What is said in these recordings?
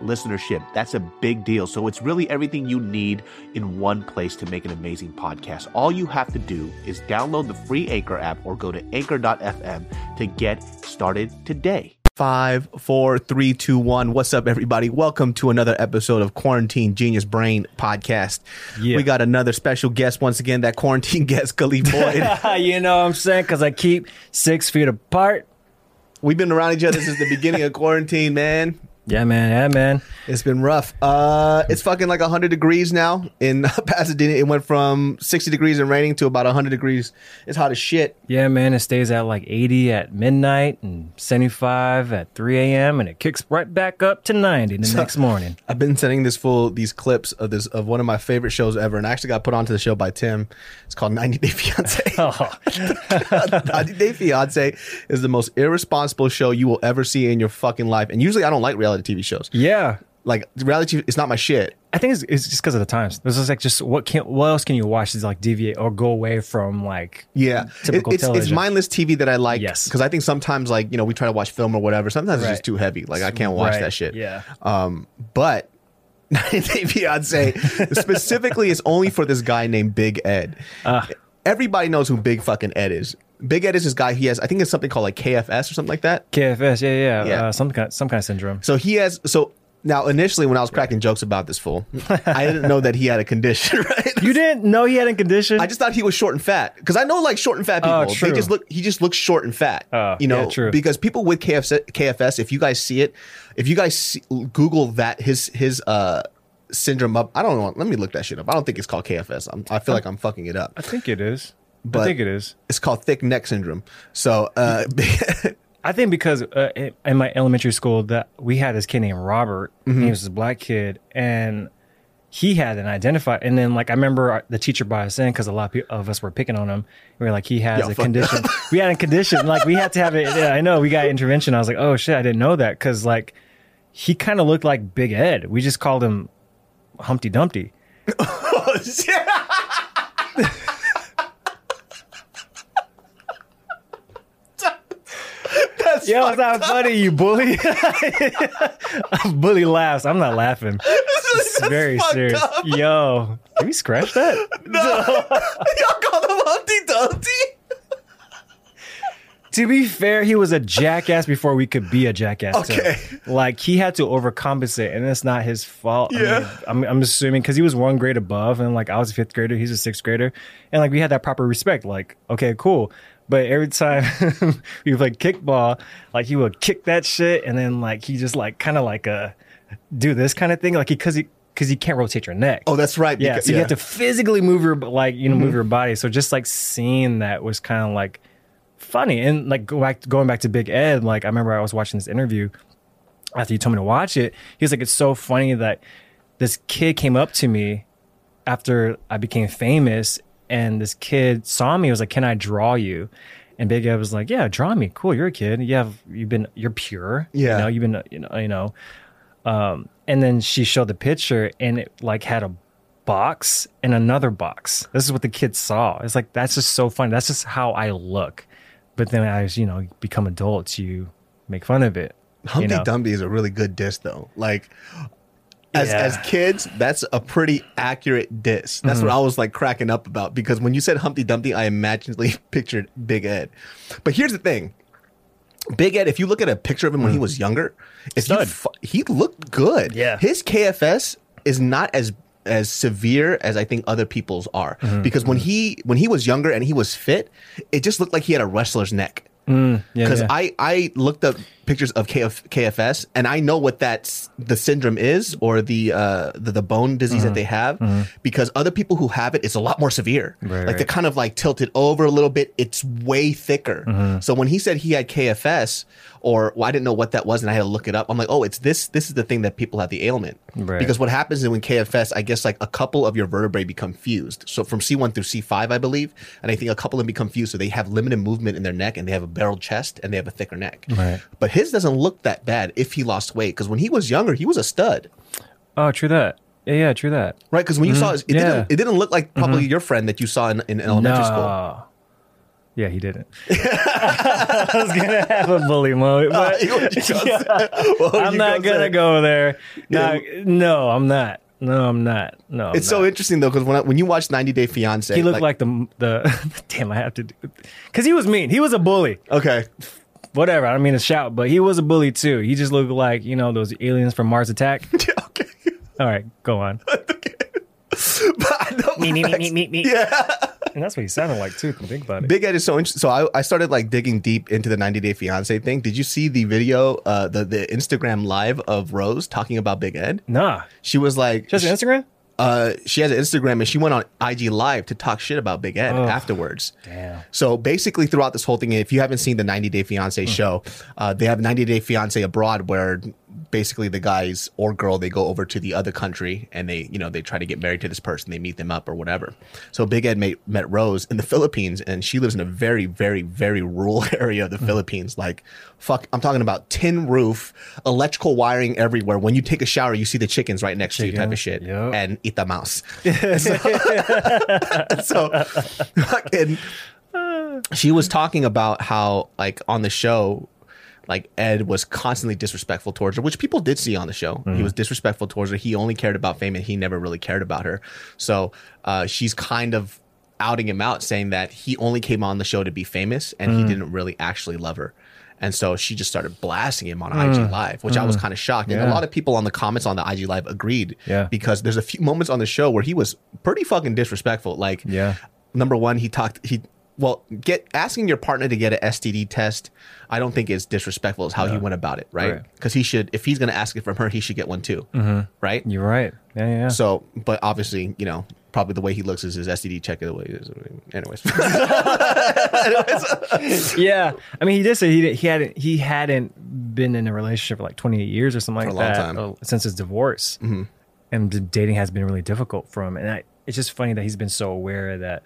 listenership. That's a big deal. So it's really everything you need in one place to make an amazing podcast. All you have to do is download the free Anchor app or go to anchor.fm to get started today. Five, four, three, two, one. What's up, everybody? Welcome to another episode of Quarantine Genius Brain Podcast. Yeah. We got another special guest once again, that quarantine guest, Khalif Boyd. you know what I'm saying? Because I keep six feet apart. We've been around each other since the beginning of quarantine, man. Yeah, man. Yeah, man. It's been rough. Uh, it's fucking like 100 degrees now in Pasadena. It went from 60 degrees and raining to about 100 degrees. It's hot as shit. Yeah, man. It stays at like 80 at midnight and 75 at 3 a.m. and it kicks right back up to 90 the next morning. I've been sending this full these clips of this of one of my favorite shows ever, and I actually got put onto the show by Tim. It's called 90 Day Fiance. Oh, 90 Day Fiance is the most irresponsible show you will ever see in your fucking life. And usually I don't like reality TV shows. yeah. Like reality TV, it's not my shit. I think it's, it's just because of the times. This is like just what can what else can you watch is like deviate or go away from like Yeah, Typical It- it's, it's mindless TV that I like. Yes. because I think sometimes like you know we try to watch film or whatever. Sometimes it's just too heavy. Like I can't watch Right, that shit. yeah. Um, but 90 Day Fiance specifically is only for this guy named Big Ed. Ah. Everybody knows who Big fucking Ed is. Big Ed is this guy. He has I think it's something called like KFS or something like that. KFS. Yeah, yeah. Yeah. Uh, some kind some kind of syndrome. So he has so. Now, initially, when I was cracking jokes about this fool, I didn't know that he had a condition, right? You didn't know he had a condition. I just thought he was short and fat because I know like short and fat people. Oh, they just look. He just looks short and fat. Oh, you know, yeah, true. because people with KFS, KFS, if you guys see it, if you guys see, Google that his his uh syndrome up. I don't know. Let me look that shit up. I don't think it's called KFS. I'm, I feel like I'm fucking it up. I think it is. But- I think it is. It's called thick neck syndrome. So, uh, I think because uh, in- my elementary school that we had this kid named Robert. Mm-hmm. He was a black kid, and he had an identified. And then like I remember our, the teacher brought us in because a lot of, of us were picking on him. We were like, he has Yo, a condition. we had a condition. Like we had to have it. Yeah, I know. We got intervention. I was like, oh shit, I didn't know that because like he kind of looked like Big Ed. We just called him Humpty Dumpty. That's Yo, it's not funny, you bully. bully laughs. I'm not laughing. It's very serious. up. Yo, can we scratch that? No. Y'all call him Humpty Dumpty. To be fair, he was a jackass before we could be a jackass. Okay. Like he had to overcompensate, and it's not his fault. I Yeah. mean, I'm, I'm assuming because he was one grade above, and like I was a fifth grader, he's a sixth grader, and like we had that proper respect. Like, okay, cool. But every time we played kickball, like he would kick that shit, and then like he just like kind of like uh do this kind of thing, like because he because you can't rotate your neck. Oh, that's right. Yeah, because- so you have to physically move your like you know Mm-hmm. move your body. So just like seeing that was kind of like funny and like go back going back to Big Ed. Like I remember I was watching this interview after you told me to watch it. He was like, "It's so funny that this kid came up to me after I became famous, and this kid saw me. Was like, "Can I draw you?" And Big Ed was like, "Yeah, draw me. Cool. You're a kid. You have you've been you're pure. Yeah. You know, you've been you know you know." Um, and then she showed the picture, and it like had a box and another box. This is what the kid saw. It's like that's just so funny. That's just how I look. But then as you know become adults, you make fun of it. Humpty you know? Dumpty is a really good diss though. Like as Yeah. as kids, that's a pretty accurate diss. That's Mm-hmm. what I was like cracking up about because when you said Humpty Dumpty, I imaginally pictured Big Ed. But here's the thing. Big Ed, if you look at a picture of him when he was younger, if you Mm. He looked good. Yeah. His KFS is not as as severe as I think other people's are Mm-hmm. because when he when he was younger and he was fit, it just looked like he had a wrestler's neck. Yeah, Because yeah. I I looked up pictures of KF, KFS, and I know what that's the syndrome is or the uh the, the bone disease Mm-hmm. that they have because other people who have it, it's a lot more severe. Right, like right. they're kind of like tilted over a little bit. It's way thicker. Mm-hmm. So when he said he had KFS, or well, I didn't know what that was, and I had to look it up. I'm like, oh, it's this. This is the thing that people have the ailment. Right. Because what happens is when KFS, I guess like a couple of your vertebrae become fused. So from C1 through C5, I believe, and I think a couple of them become fused, so they have limited movement in their neck, and they have a barrel chest, and they have a thicker neck. Right. But his doesn't look that bad if he lost weight, because when he was younger, he was a stud. Oh, true that. Yeah, yeah, true that. Right, because when you saw his, it, Mm-hmm. Yeah. Mm-hmm. didn't, it didn't look like probably your friend that you saw in, in elementary school. No. Yeah, he didn't. I was gonna have a bully mode, but Well, I'm you not go gonna go there. No, no, I'm not. No, I'm not. No, I'm It's so interesting though, because when I, when you watch 90 Day Fiance, He looked like, the the. damn, I have to. Because he was mean. He was a bully. okay, Whatever. I don't mean to shout, but he was a bully too. He just looked like you know those aliens from Mars Attack. Yeah, okay. All right, go on. But I know me, me, me, me, me, me. Yeah. And that's what he sounded like too. If you think about it. Big Ed is so interesting. So I, I started like digging deep into the 90 Day Fiance thing. Did you see the video, uh, the the Instagram live of Rose talking about Big Ed? Nah. She was like, Just Instagram. Uh, she has an Instagram and she went on IG Live to talk shit about Big Ed Ugh. afterwards. Damn. So basically, throughout this whole thing, if you haven't seen the 90 Day Fiance show, uh, they have 90 Day Fiance abroad where basically the guys or girl they go over to the other country and they you know they try to get married to this person they meet them up or whatever. So big ed met, met rose in the philippines and she lives in a very very very rural area of the hmm. philippines. Like fuck i'm talking about tin roof electrical wiring everywhere. When you take a shower you see the chickens right next to you type of shit. yep. and eat the mouse. So fucking she was talking about how like on the show like ed was constantly disrespectful towards her which people did see on the show he mm-hmm. was disrespectful towards her he only cared about fame and he never really cared about her so uh, she's kind of outing him out saying that he only came on the show to be famous and he mm-hmm. didn't really actually love her and so she just started blasting him on IG mm. Live, which I was mm. kind of shocked. And a lot of people on the comments on the IG Live agreed. Yeah. Because there's a few moments on the show where he was pretty fucking disrespectful. Like, Yeah. number one, he talked he well, get asking your partner to get an STD test, I don't think is disrespectful. Is how he went about it, right? Right. Because he should, if he's going to ask it from her, he should get one too, right? You're right. Yeah, yeah. So, but obviously, you know, probably the way he looks is his STD check. The way, he is. anyways, yeah. I mean, he did say he he hadn't he hadn't been in a relationship for like 28 years or something For like a that long time. Mm-hmm. uh, since his divorce, and the dating has been really difficult for him. And I, it's just funny that he's been so aware that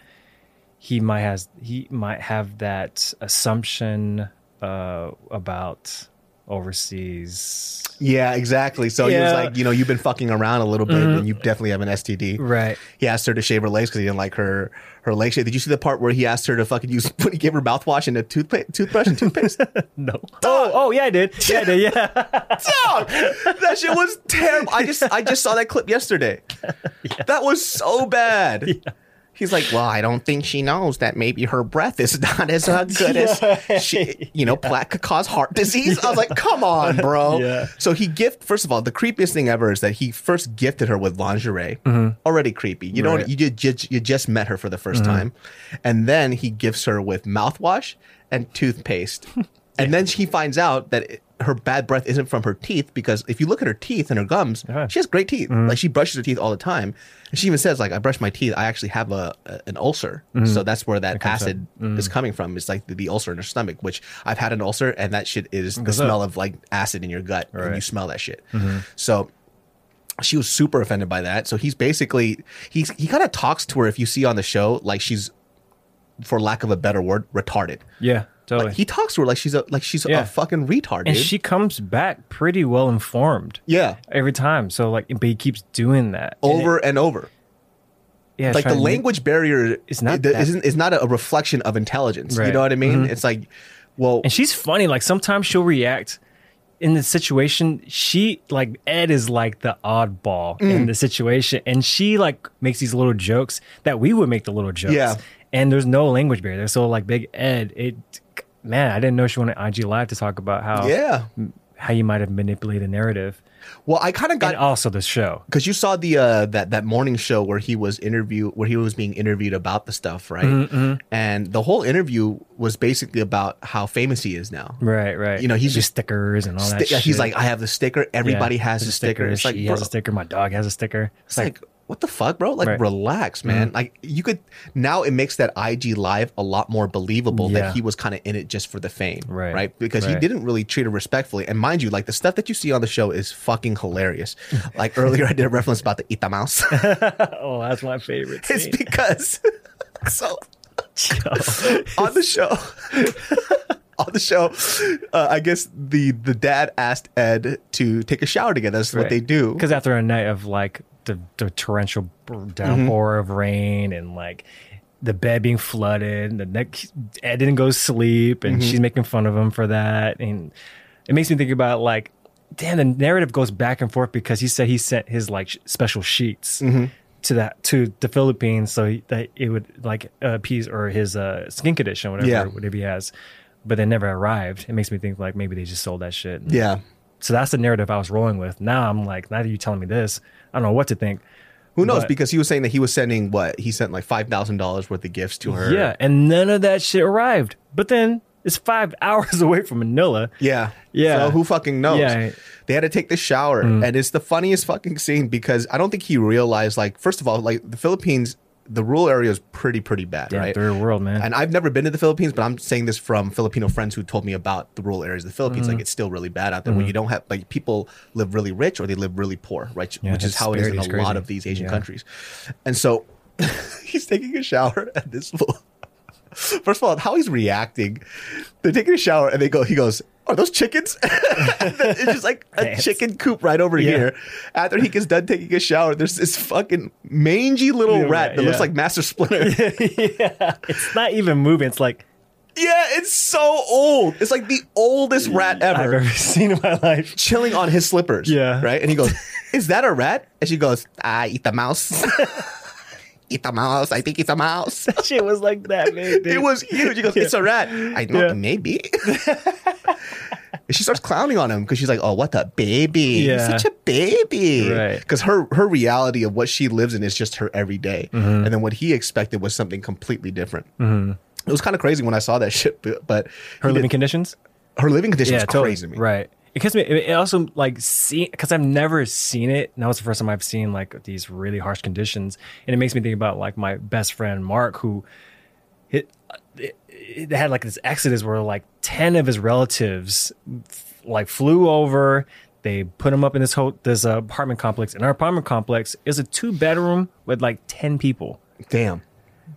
he might has he might have that assumption uh, about overseas. yeah, exactly. So he was like, you know, you've been fucking around a little bit, and you definitely have an STD, Right. He asked her to shave her legs because he didn't like her her leg shape. Did you see the part where he asked her to fucking use when he gave her mouthwash and a toothpaste, toothbrush and toothpaste? No. Oh, oh yeah, I did. Yeah, I did. Yeah. Dog, that shit was terrible. I just I just saw that clip yesterday. That was so bad. He's like, well, I don't think she knows that maybe her breath is not as uh, good as she, you know, plaque could cause heart disease. I was like, come on, bro. Yeah. So he gift first of all, the creepiest thing ever is that he first gifted her with lingerie. Already creepy. You know, Mm-hmm. Right. Mm-hmm. you just you just met her for the 1st time, and then he gifts her with mouthwash and toothpaste, and then she finds out that. It, her bad breath isn't from her teeth because if you look at her teeth and her gums, Uh-huh. she has great teeth. Mm-hmm. Like she brushes her teeth all the time, and she even says like, "I brush my teeth. I actually have a, a- an ulcer, Mm-hmm. so that's where that acid is coming from. It's like the, the ulcer in her stomach, which I've had an ulcer, and that shit is the up. smell of like acid in your gut, and you smell that shit. So she was super offended by that. So he's basically he's he kind of talks to her if you see on the show like she's, for lack of a better word, retarded. Yeah. Totally. Like, he talks to her like she's a like she's Yeah. a fucking retard, and dude. she comes back pretty well informed. yeah, Every time. So like, but he keeps doing that And it- over and over. yeah, like the to make- language barrier It's not it isn't is not a reflection of intelligence. You Right. Mm-hmm. know what I mean? It's like, well, And she's funny. Like sometimes she'll react in the situation. She like Ed is like the oddball Mm. in the situation, and she like makes these little jokes that we would make the little jokes. Yeah. And there's no language barrier. So like Big Ed, it man, I didn't know she went on IG Live to talk about how yeah, how you might have manipulated the narrative Well, I kind of got and also the show. because you saw the uh, that that morning show where he was interview where he was being interviewed about the stuff, right? Mm-hmm, And the whole interview was basically about how famous he is now. Right, right. You know, he's Just stickers and all that. Sti- shit. he's like, I have the sticker. Everybody Yeah, has there's a sticker. It's like, she bro, has a sticker. My dog has a sticker. It's, it's like, what the fuck, bro? Like, Right. Mm-hmm. relax, man. Like, you could now it makes that IG live a lot more believable Yeah. that he was kind of in it just for the fame, Right. Right? Because he didn't really treat her respectfully. And mind you, like the stuff that you see on the show is fucking hilarious. like earlier, I did a reference about the Ita mouse. oh, that's my favorite. it's because so on the show on the show uh, i guess the the dad asked ed to take a shower together that's what they do Because after a night of like the, the torrential downpour Mm-hmm. of rain and like the bed being flooded, the neck Ed didn't go to sleep, and Mm-hmm. she's making fun of him for that, and it makes me think about like, damn, the narrative goes back and forth because he said he sent his like special sheets. Mm-hmm. To that to the Philippines, so he, that it would like appease or his uh, skin condition, whatever, Yeah. whatever he has, but they never arrived. It makes me think like maybe they just sold that shit. yeah So that's the narrative I was rolling with. Now I'm like, now that you telling me this, I don't know what to think. who knows But- because he was saying that he was sending what he sent like $5000 worth of gifts to her Yeah, and none of that shit arrived. But then it's five hours away from Manila. Yeah. Yeah. So who fucking knows? Yeah. They had to take the shower. Mm. And it's the funniest fucking scene because I don't think he realized, like, first of all, like the Philippines, the rural area is pretty, pretty bad, Yeah, right? third world, man. And I've never been to the Philippines, but I'm saying this from Filipino friends who told me about the rural areas of the Philippines. Mm-hmm. Like it's still really bad out there. When you don't have like people live really rich or they live really poor, right? Yeah, Which is how it is in a is lot of these Asian Yeah. countries. And so he's taking a shower and this fool. First of all, how he's reacting. They're taking a shower and they go, he goes, Are those chickens? It's just like a Pants. chicken coop right over Yeah. here. After he gets done taking a shower, there's this fucking mangy little Yeah, rat that looks like Master Splinter. yeah, it's not even moving. It's like Yeah, it's so old. It's like the oldest rat ever I've ever. ever seen in my life. Chilling on his slippers. Yeah. Right? And he goes, Is that a rat? And she goes, I eat the mouse. Eat a mouse. I think it's a mouse. That shit was like that, man. It was huge. He goes, It's a rat. I know, Yeah. maybe. She starts clowning on him because she's like, "Oh, what the baby? You're Yeah. such a baby." Right. Because her her reality of what she lives in is just her everyday, Mm-hmm. and then what he expected was something completely different. It was kind of crazy when I saw that shit, but, but Her living did- conditions. her living conditions Yeah, was totally. crazy to me. Right. It gets me. It also like see because I've never seen it. That was the first time I've seen like these really harsh conditions, and it makes me think about like my best friend Mark, who it, it, it had like this exodus where like ten of his relatives f- like flew over. They put him up in this whole this uh, apartment complex. And our apartment complex is a two bedroom with like ten people. Damn.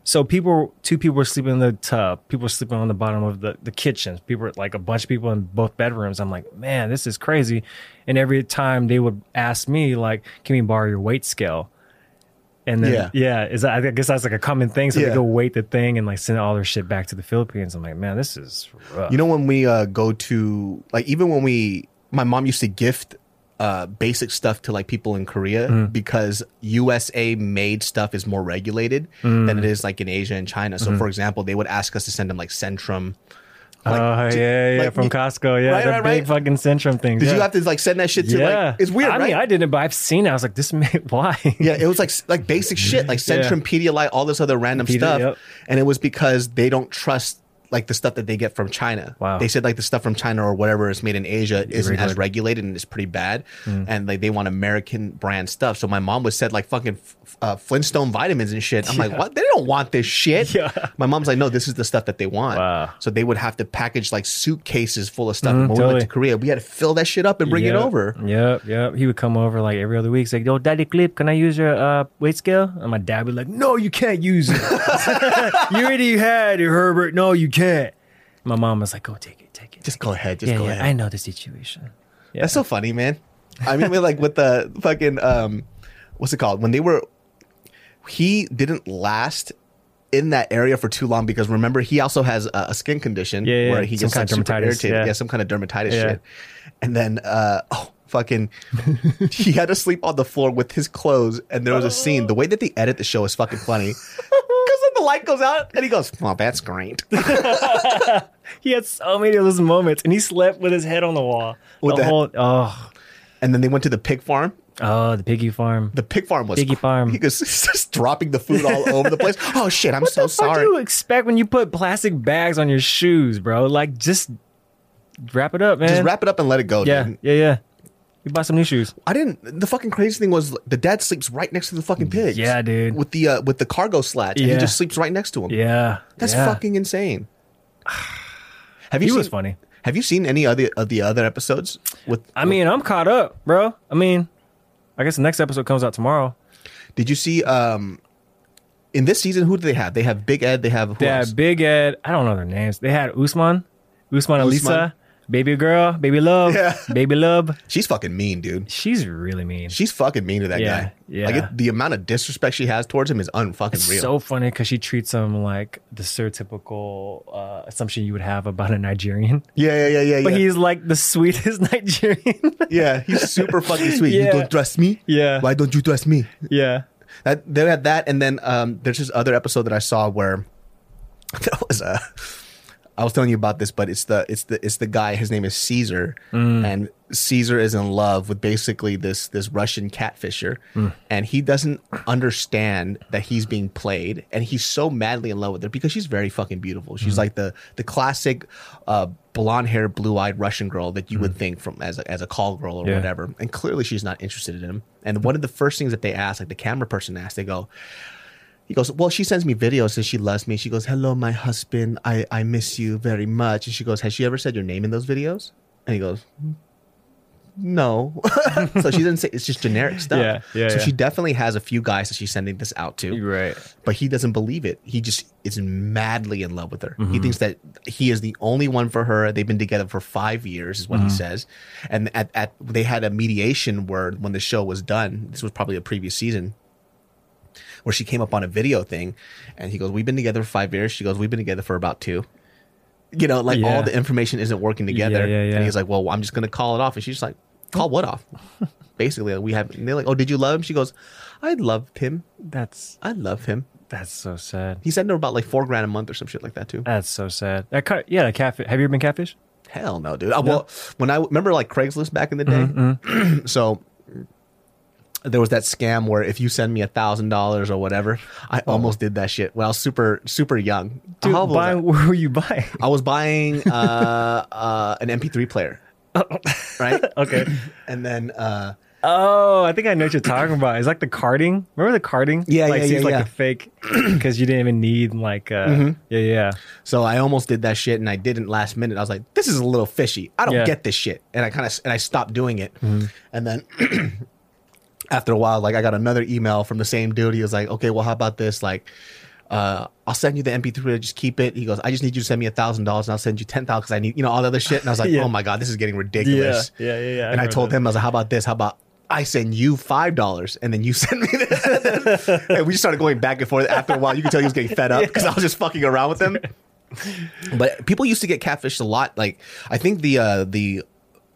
So people, two people were sleeping in the tub. People were sleeping on the bottom of the, the kitchen. People were like a bunch of people in both bedrooms. I'm like, man, this is crazy. And every time they would ask me, like, can we borrow your weight scale? And then, Yeah. yeah, is that, I guess that's like a common thing. So Yeah. they go weight the thing and like send all their shit back to the Philippines. I'm like, man, this is rough. You know when we uh, go to like even when we my mom used to gift uh, basic stuff to like people in Korea Mm. because USA made stuff is more regulated Mm. than it is like in Asia and China. So Mm-hmm. for example, they would ask us to send them like Centrum. oh, Like, yeah, yeah, like, from Costco. Yeah, Right, the right, big right. fucking Centrum things. Did yeah. you have to like send that shit to yeah. like it's weird, I mean, I didn't, but I've seen it. I was like, this may, why? yeah, it was like like basic shit, like Yeah. Centrum, Pedialyte, all this other random Pedi- stuff, yep. and it was because they don't trust like the stuff that they get from China. Wow. They said like the stuff from China or whatever is made in Asia isn't as regulated. and it's pretty bad, Hmm. and like they want American brand stuff. So my mom would said like fucking uh, Flintstone vitamins and shit. I'm like, what? They don't want this shit. Yeah. My mom's like, no, this is the stuff that they want. Wow. So they would have to package like suitcases full of stuff. when we went to Korea, we had to fill that shit up and bring it over. Yep, yep. He would come over like every other week. He's like, "Yo, Daddy Clip, can I use your uh, weight scale?" And my dad would be like, "No, you can't use it. you already had it, Herbert. No, you can't." My mom was like, "Go take it, take it." Just take go it." ahead. Just yeah, go yeah. ahead. I know the situation. Yeah. That's so funny, man. I mean, with like with the fucking um, what's it called? When they were, he didn't last in that area for too long because remember he also has a, a skin condition Yeah, yeah, where he some gets kind like of super dermatitis, irritated. yeah. Yeah. some kind of dermatitis Yeah. shit. And then uh, oh fucking, he had to sleep on the floor with his clothes. And there was a oh. scene. The way that they edit the show is fucking funny. Because on the light goes out, and he goes, "Well, that's great." He had so many of those moments, and he slept with his head on the wall. With the the- whole oh And then they went to the pig farm. oh the piggy farm. The pig farm was Piggy farm. He was just dropping the food all over the place. Oh shit! I'm so sorry. What do you expect when you put plastic bags on your shoes, bro? Like just wrap it up, man. Just wrap it up and let it go. yeah, dude. yeah, yeah. You buy some new shoes. I didn't. The fucking crazy thing was the dad sleeps right next to the fucking pigs. Yeah, dude. With the uh, with the cargo slatch, and he Yeah. just sleeps right next to him. Yeah, That's yeah. fucking insane. Have you He seen, was funny. Have you seen any other of the other episodes? With I mean, I'm caught up, bro. I mean, I guess the next episode comes out tomorrow. did you see um in this season who do they have? They have Big Ed. They have who They else? had Big Ed. I don't know their names. They had Usman, Usman Elisa, Usman. Baby Girl, Baby Love, Yeah. Baby Love. She's fucking mean, dude. She's really mean. She's fucking mean to that Yeah, guy. yeah. Like it, the amount of disrespect she has towards him is unfucking It's real. so funny because she treats him like the stereotypical uh, assumption you would have about a Nigerian. yeah, yeah, yeah, yeah. But yeah. he's like the sweetest Nigerian. yeah, he's super fucking sweet. You Yeah. don't trust me? Yeah. Why don't you trust me? yeah. That they had that, and then um, there's this other episode that I saw where there was a. I was telling you about this, but it's the it's the it's the guy. His name is Caesar, mm. and Caesar is in love with basically this this Russian catfisher, mm. and he doesn't understand that he's being played, and he's so madly in love with her because she's very fucking beautiful. She's mm. like the the classic uh, blonde hair, blue eyed Russian girl that you would think from as a, as a call girl or Yeah. whatever, and clearly she's not interested in him. And one of the first things that they ask, like the camera person asks, they go. He goes, Well, she sends me videos and she loves me. She goes, Hello, my husband. I, I miss you very much. And she goes, Has she ever said your name in those videos? And he goes, No. so she doesn't say it's just generic stuff. Yeah, yeah, So yeah. she definitely has a few guys that she's sending this out to, right. but he doesn't believe it. He just is madly in love with her. Mm-hmm. He thinks that he is the only one for her. They've been together for five years, is what Mm-hmm. he says. And at, at they had a mediation where when the show was done, this was probably a previous season where she came up on a video thing and he goes, We've been together for five years. She goes, We've been together for about two. You know, like Yeah. all the information isn't working together. Yeah, yeah. And he's like, Well, I'm just gonna call it off. And she's like, Call what off? Basically, we have they're like, Oh, did you love him? She goes, I loved him. That's I love him. that's so sad. He sent her about like four grand a month or some shit like that too. That's so sad. That cut, yeah, the catfish. Have you ever been catfish? Hell no, dude. Uh, Well, when I remember like Craigslist back in the day, Mm-hmm, so there was that scam where if you send me a thousand dollars or whatever, I almost did that shit when I was super super young. Dude, How I? buying, what were you buying? I was buying uh, uh, an MP3 player, right? okay. And then uh, Oh, I think I know what you're talking about. It's like the carding. Remember the carding? Yeah, like, yeah, seems yeah, like yeah. a fake because you didn't even need like. Uh, Yeah, yeah. so I almost did that shit, and I didn't last minute. I was like, "This is a little fishy. I don't Yeah. get this shit," and I kind of and I stopped doing it. And then after a while, like I got another email from the same dude. He was like, "Okay, well, how about this? Like, uh, I'll send you the MP3. Just keep it." He goes, "I just need you to send me a thousand dollars, and I'll send you ten thousand because I need you know all the other shit." And I was like, Yeah. "Oh my god, this is getting ridiculous." Yeah, yeah, yeah, yeah. I And I told that. him, I was like, "How about this? How about?" I send you five dollars, and then you send me this. and we just started going back and forth. After a while, you could tell he was getting fed up because I was just fucking around with him. But people used to get catfished a lot. Like I think the uh, the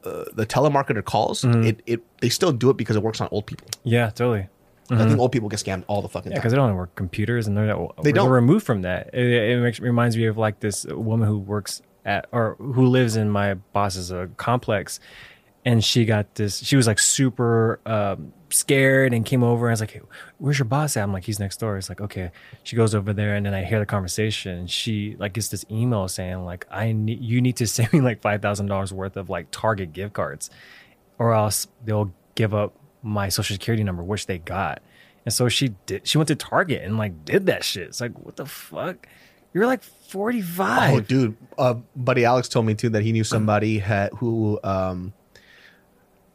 uh, the telemarketer calls Mm-hmm. it, it they still do it because it works on old people. Yeah, totally. I think old people get scammed all the fucking Yeah, time. because they don't work computers and they're, They they don't. don't removed from that. It, it makes, reminds me of like this woman who works at or who lives in my boss's uh, complex, and she got this. She was like super um, scared and came over and I was like, hey, "Where's your boss at?" I'm like, "He's next door." It's like, okay. She goes over there and then I hear the conversation. And she like gets this email saying like, "I need you need to send me like five thousand dollars worth of like Target gift cards, or else they'll give up my social security number, which they got." And so she did. She went to Target and like did that shit. It's like, what the fuck? You're like 45. Oh, dude, uh, buddy Alex told me too that he knew somebody had who um,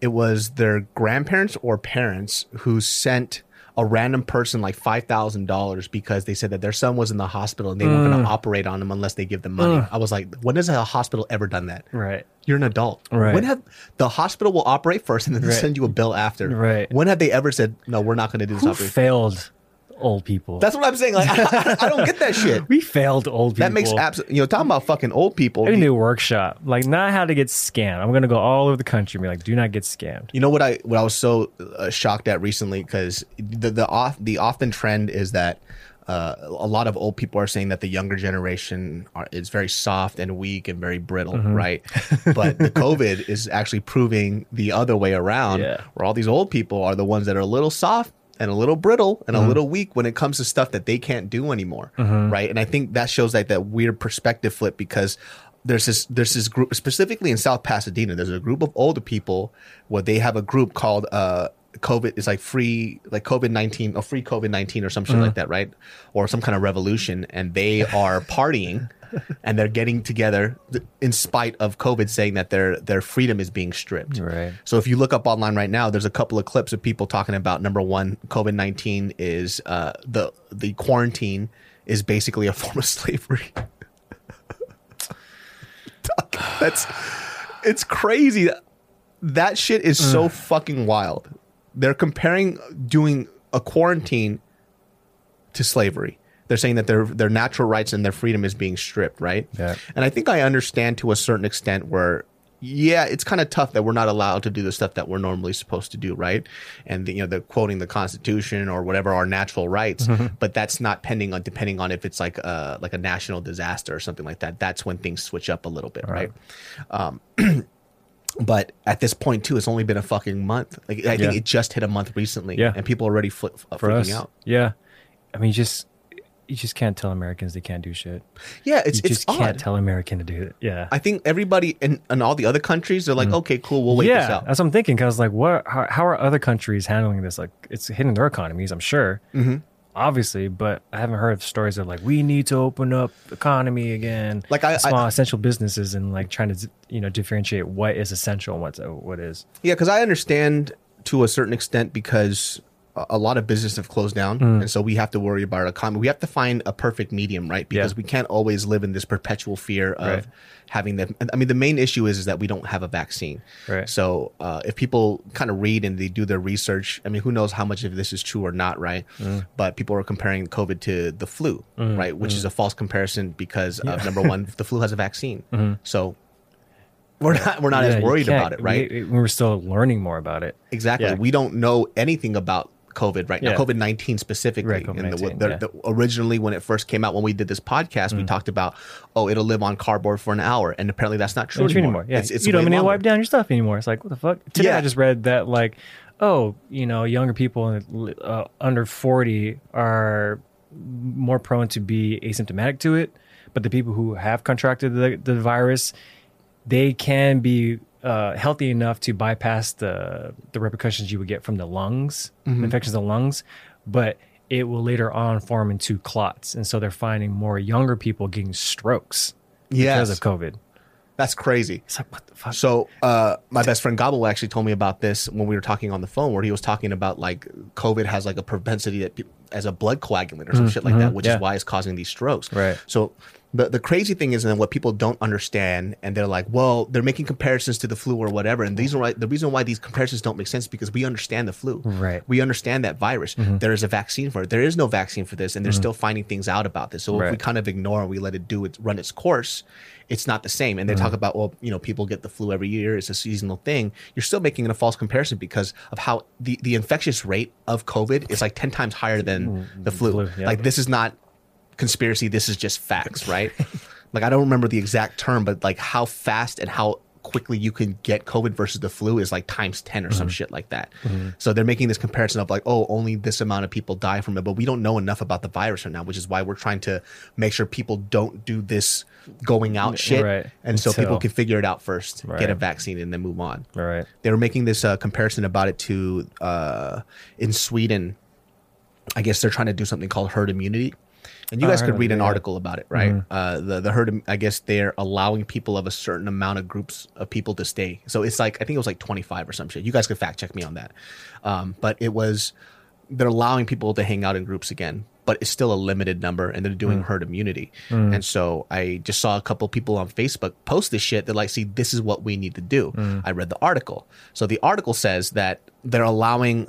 it was their grandparents or parents who sent a random person like five thousand dollars because they said that their son was in the hospital and they weren't Mm. going to operate on him unless they give them money. I was like, when has a hospital ever done that? Right. You're an adult. Right. When have the hospital will operate first and then Right. send you a bill after? Right. When have they ever said no? We're not going to do this Who operation. failed old people? That's what I'm saying. Like, I, I don't get that shit. we failed old people. That makes absolutely you know talking about fucking old people. I need a workshop. Like, not how to get scammed. I'm going to go all over the country and be like, do not get scammed. You know what I what I was so uh, shocked at recently because the the off the often trend is that uh, a lot of old people are saying that the younger generation are, is very soft and weak and very brittle, Mm-hmm. right? but the COVID is actually proving the other way around, Yeah. where all these old people are the ones that are a little soft and a little brittle and Mm-hmm. a little weak when it comes to stuff that they can't do anymore, right? And I think that shows like that weird perspective flip because there's this there's this group specifically in South Pasadena. There's a group of older people where they have a group called uh COVID is like free like COVID nineteen or free COVID nineteen or some shit like that, right? Or some kind of revolution, and they are partying. And they're getting together in spite of COVID, saying that their their freedom is being stripped. Right. So if you look up online right now, there's a couple of clips of people talking about number one, COVID nineteen is uh, the the quarantine is basically a form of slavery. That's it's crazy. That shit is so fucking wild. They're comparing doing a quarantine to slavery. They're saying that their their natural rights and their freedom is being stripped, right? Yeah. And I think I understand to a certain extent where yeah, it's kind of tough that we're not allowed to do the stuff that we're normally supposed to do, right? And the, you know, they're quoting the Constitution or whatever our natural rights, but that's not pending on depending on if it's like a like a national disaster or something like that. That's when things switch up a little bit, right? Um, but at this point too, it's only been a fucking month. Like I think Yeah. it just hit a month recently, Yeah. and people are already uh, freaking us, out. yeah. I mean, just you just can't tell Americans they can't do shit. Yeah, it's you it's just odd. can't tell American to do it. Yeah. I think everybody in, in all the other countries they're like, okay, cool, we'll wait Mm. yeah, this out. that's what I'm thinking. Cause like, what? How, how are other countries handling this? Like, it's hitting their economies. I'm sure, Mm-hmm. obviously, but I haven't heard of stories of like we need to open up economy again. Like, I- small I- essential businesses and like trying to you know differentiate what is essential and what's what is. Yeah, because I understand to a certain extent because a- lot of businesses have closed down, and so we have to worry about our economy. We have to find a perfect medium, right? Because Yeah. we can't always live in this perpetual fear of Right. having the. I mean, the main issue is is that we don't have a vaccine. Right. So uh, if people kind of read and they do their research, I mean, who knows how much of this is true or not, right? Mm. But people are comparing COVID to the flu, right? Which Mm. is a false comparison because of number one, the flu has a vaccine, Mm-hmm. so. We're not. We're not Yeah, as worried about it, right? We, we're still learning more about it. Exactly. Yeah. We don't know anything about COVID right now, Yeah. COVID 19 specifically. Right, COVID-19, the- yeah. the- originally, when it first came out, when we did this podcast, Mm. we talked about, oh, it'll live on cardboard for an hour. And apparently that's not true anymore. anymore. Yeah, It's, it's you don't even need to wipe down your stuff anymore. It's like what the fuck. Today Yeah. I just read that like, oh, you know, younger people uh, under forty are more prone to be asymptomatic to it, but the people who have contracted the, the virus, they can be uh, healthy enough to bypass the the repercussions you would get from the lungs, Mm-hmm. infections of the lungs, but it will later on form into clots, and so they're finding more younger people getting strokes Yes. because of COVID. That's crazy. It's like what the fuck. So, uh, my best friend Gabo actually told me about this when we were talking on the phone, where he was talking about like COVID has like a propensity that as a blood coagulant or some shit like that, which Mm-hmm. yeah. is why it's causing these strokes. Right. So, the the crazy thing is, and what people don't understand, and they're like, well, they're making comparisons to the flu or whatever, and these are why, the reason why these comparisons don't make sense is because we understand the flu. Right. We understand that virus. Mm-hmm. There is a vaccine for it. There is no vaccine for this, and they're mm-hmm. still finding things out about this. So if we kind of ignore and we let it do it run its course, it's not the same. And they talk mm-hmm. about, well, you know, people get the flu every year. It's a seasonal thing. You're still making a false comparison because of how the, the infectious rate of COVID is like 10 times higher than the flu. flu, yeah. Like this is not conspiracy. This is just facts, right? like I don't remember the exact term, but like how fast and how quickly you can get COVID versus the flu is like times 10 or some shit like that. So they're making this comparison of like, oh, only this amount of people die from it, but we don't know enough about the virus right now, which is why we're trying to make sure people don't do this going out shit. Right. And so people can figure it out first, get a vaccine, and then move on right. they were making this uh, comparison about it to uh, in Sweden. I guess they're trying to do something called herd immunity, and you Oh, guys could read an article about it, right? Uh, the the herd. I guess they're allowing people of a certain amount of groups of people to stay. So it's like I think it was like twenty five or some shit. You guys could fact check me on that, um, but it was they're allowing people to hang out in groups again, but it's still a limited number, and they're doing herd immunity. And so I just saw a couple people on Facebook post this shit. They're like, "See, this is what we need to do." I read the article. So the article says that they're allowing,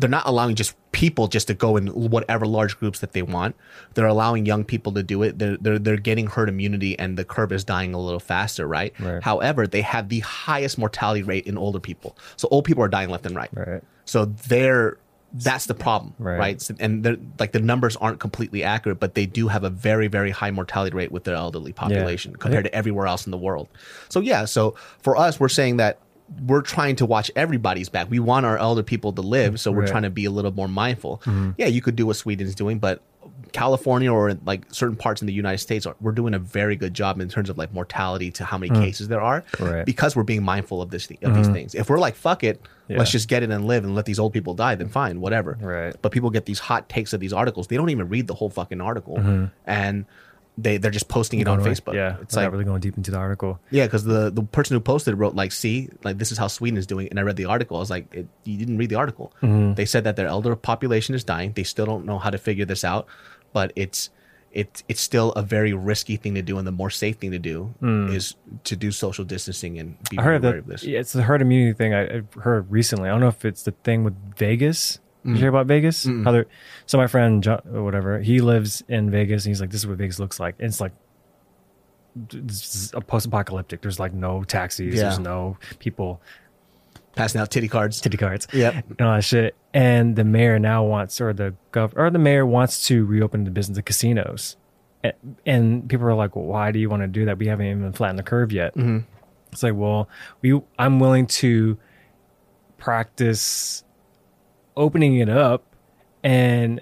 they're not allowing just people just to go in whatever large groups that they want. They're allowing young people to do it. They're they're, they're getting herd immunity, and the curve is dying a little faster, right? Right. However, they have the highest mortality rate in older people. So old people are dying left and right. Right. So they're That's the problem, Right. right? So- And like the numbers aren't completely accurate, but they do have a very, very high mortality rate with their elderly population compared to everywhere else in the world. So yeah, so for us, we're saying that we're trying to watch everybody's back. We want our elder people to live, so we're Right. trying to be a little more mindful. Mm-hmm. Yeah, you could do what Sweden's doing, but California or like certain parts in the United States, are, we're doing a very good job in terms of like mortality to how many mm. cases there are, Right. because we're being mindful of this of these mm-hmm. things. If we're like fuck it, let's just get it and live and let these old people die, then fine, whatever. Right. But people get these hot takes of these articles. They don't even read the whole fucking article, mm-hmm. and they they're just posting it on away. Facebook. Yeah, it's we're like not really going deep into the article. yeah, because the the person who posted it wrote like, "See, like this is how Sweden is doing," and I read the article. I was like, it, "You didn't read the article." Mm-hmm. They said that their elder population is dying. They still don't know how to figure this out, but it's it's it's still a very risky thing to do, and the more safe thing to do is to do social distancing and be Mm. I heard aware that of this. yeah, it's the herd immunity thing I, I heard recently. I don't know if it's the thing with Vegas. You hear about Vegas? How they're, so my friend John, or whatever, he lives in Vegas, and he's like, "This is what Vegas looks like." And it's like it's a post-apocalyptic. There's like no taxis. Yeah. There's no people Passing out titty cards. titty cards. Yep. and all that shit. And the mayor now wants, or the gov, or the mayor wants to reopen the business of casinos. And, and people are like, well, why do you want to do that? We haven't even flattened the curve yet. Mm-hmm. It's like, well, we, I'm willing to practice opening it up, and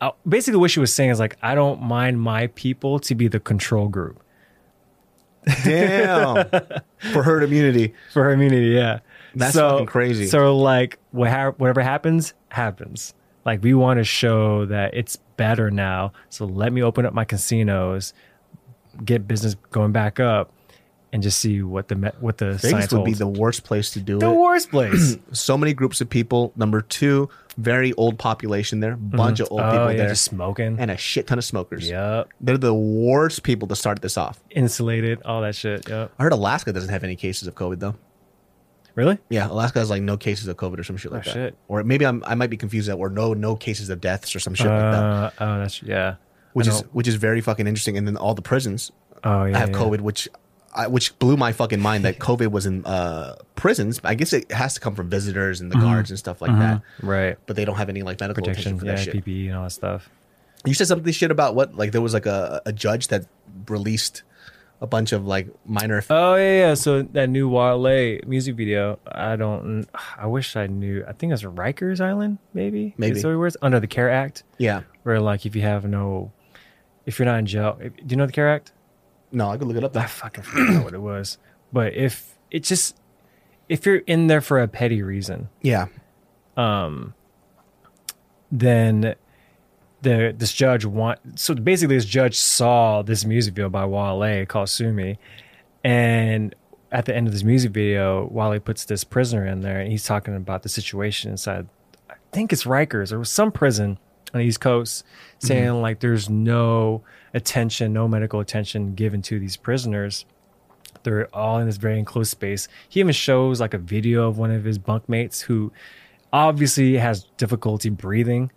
uh, basically what she was saying is like, I don't mind my people to be the control group Damn. For herd immunity. for her immunity. Yeah, That's fucking crazy. So like, whatever happens, happens. Like we want to show that it's better now. So let me open up my casinos, get business going back up, and just see what the me- what the Vegas science would be the worst place to do the it. worst place. So many groups of people. Number two, very old population there. Bunch of old oh people yeah, there. just smoking. and a shit ton of smokers. Yep, They're the worst people to start this off. insulated, all that shit. Yep. I heard Alaska doesn't have any cases of COVID though. Really? Yeah, Alaska has like no cases of COVID or some shit like Oh, that. shit. Or maybe I'm, I might be confused that or no no cases of deaths or some shit like that. Uh, oh, that's yeah. Which I is know. which is very fucking interesting. And then all the prisons oh yeah, have yeah. COVID, which I, which blew my fucking mind that COVID was in uh, prisons. I guess it has to come from visitors and the Mm-hmm. guards and stuff like that. Right. But they don't have any like medical Protection, for yeah, that shit. PPE and all that stuff. You said something shit about what? Like there was like a, a judge that released a bunch of like minor. Oh yeah, yeah. So that new Wale music video, I don't. I wish I knew. I think it's Rikers Island, maybe. Maybe. Is that where it's under the CARE Act, yeah. where like if you have no, if you're not in jail, do you know the CARE Act? No, I could look it up. I fucking forgot what it was. But if it just, if you're in there for a petty reason, Yeah. Um, then the this judge want so basically this judge saw this music video by Wale called Sumi and at the end of this music video Wale puts this prisoner in there and he's talking about the situation inside I think it's Rikers or some prison on the East Coast saying like there's no attention no medical attention given to these prisoners they're all in this very enclosed space. He even shows like a video of one of his bunkmates who obviously has difficulty breathing,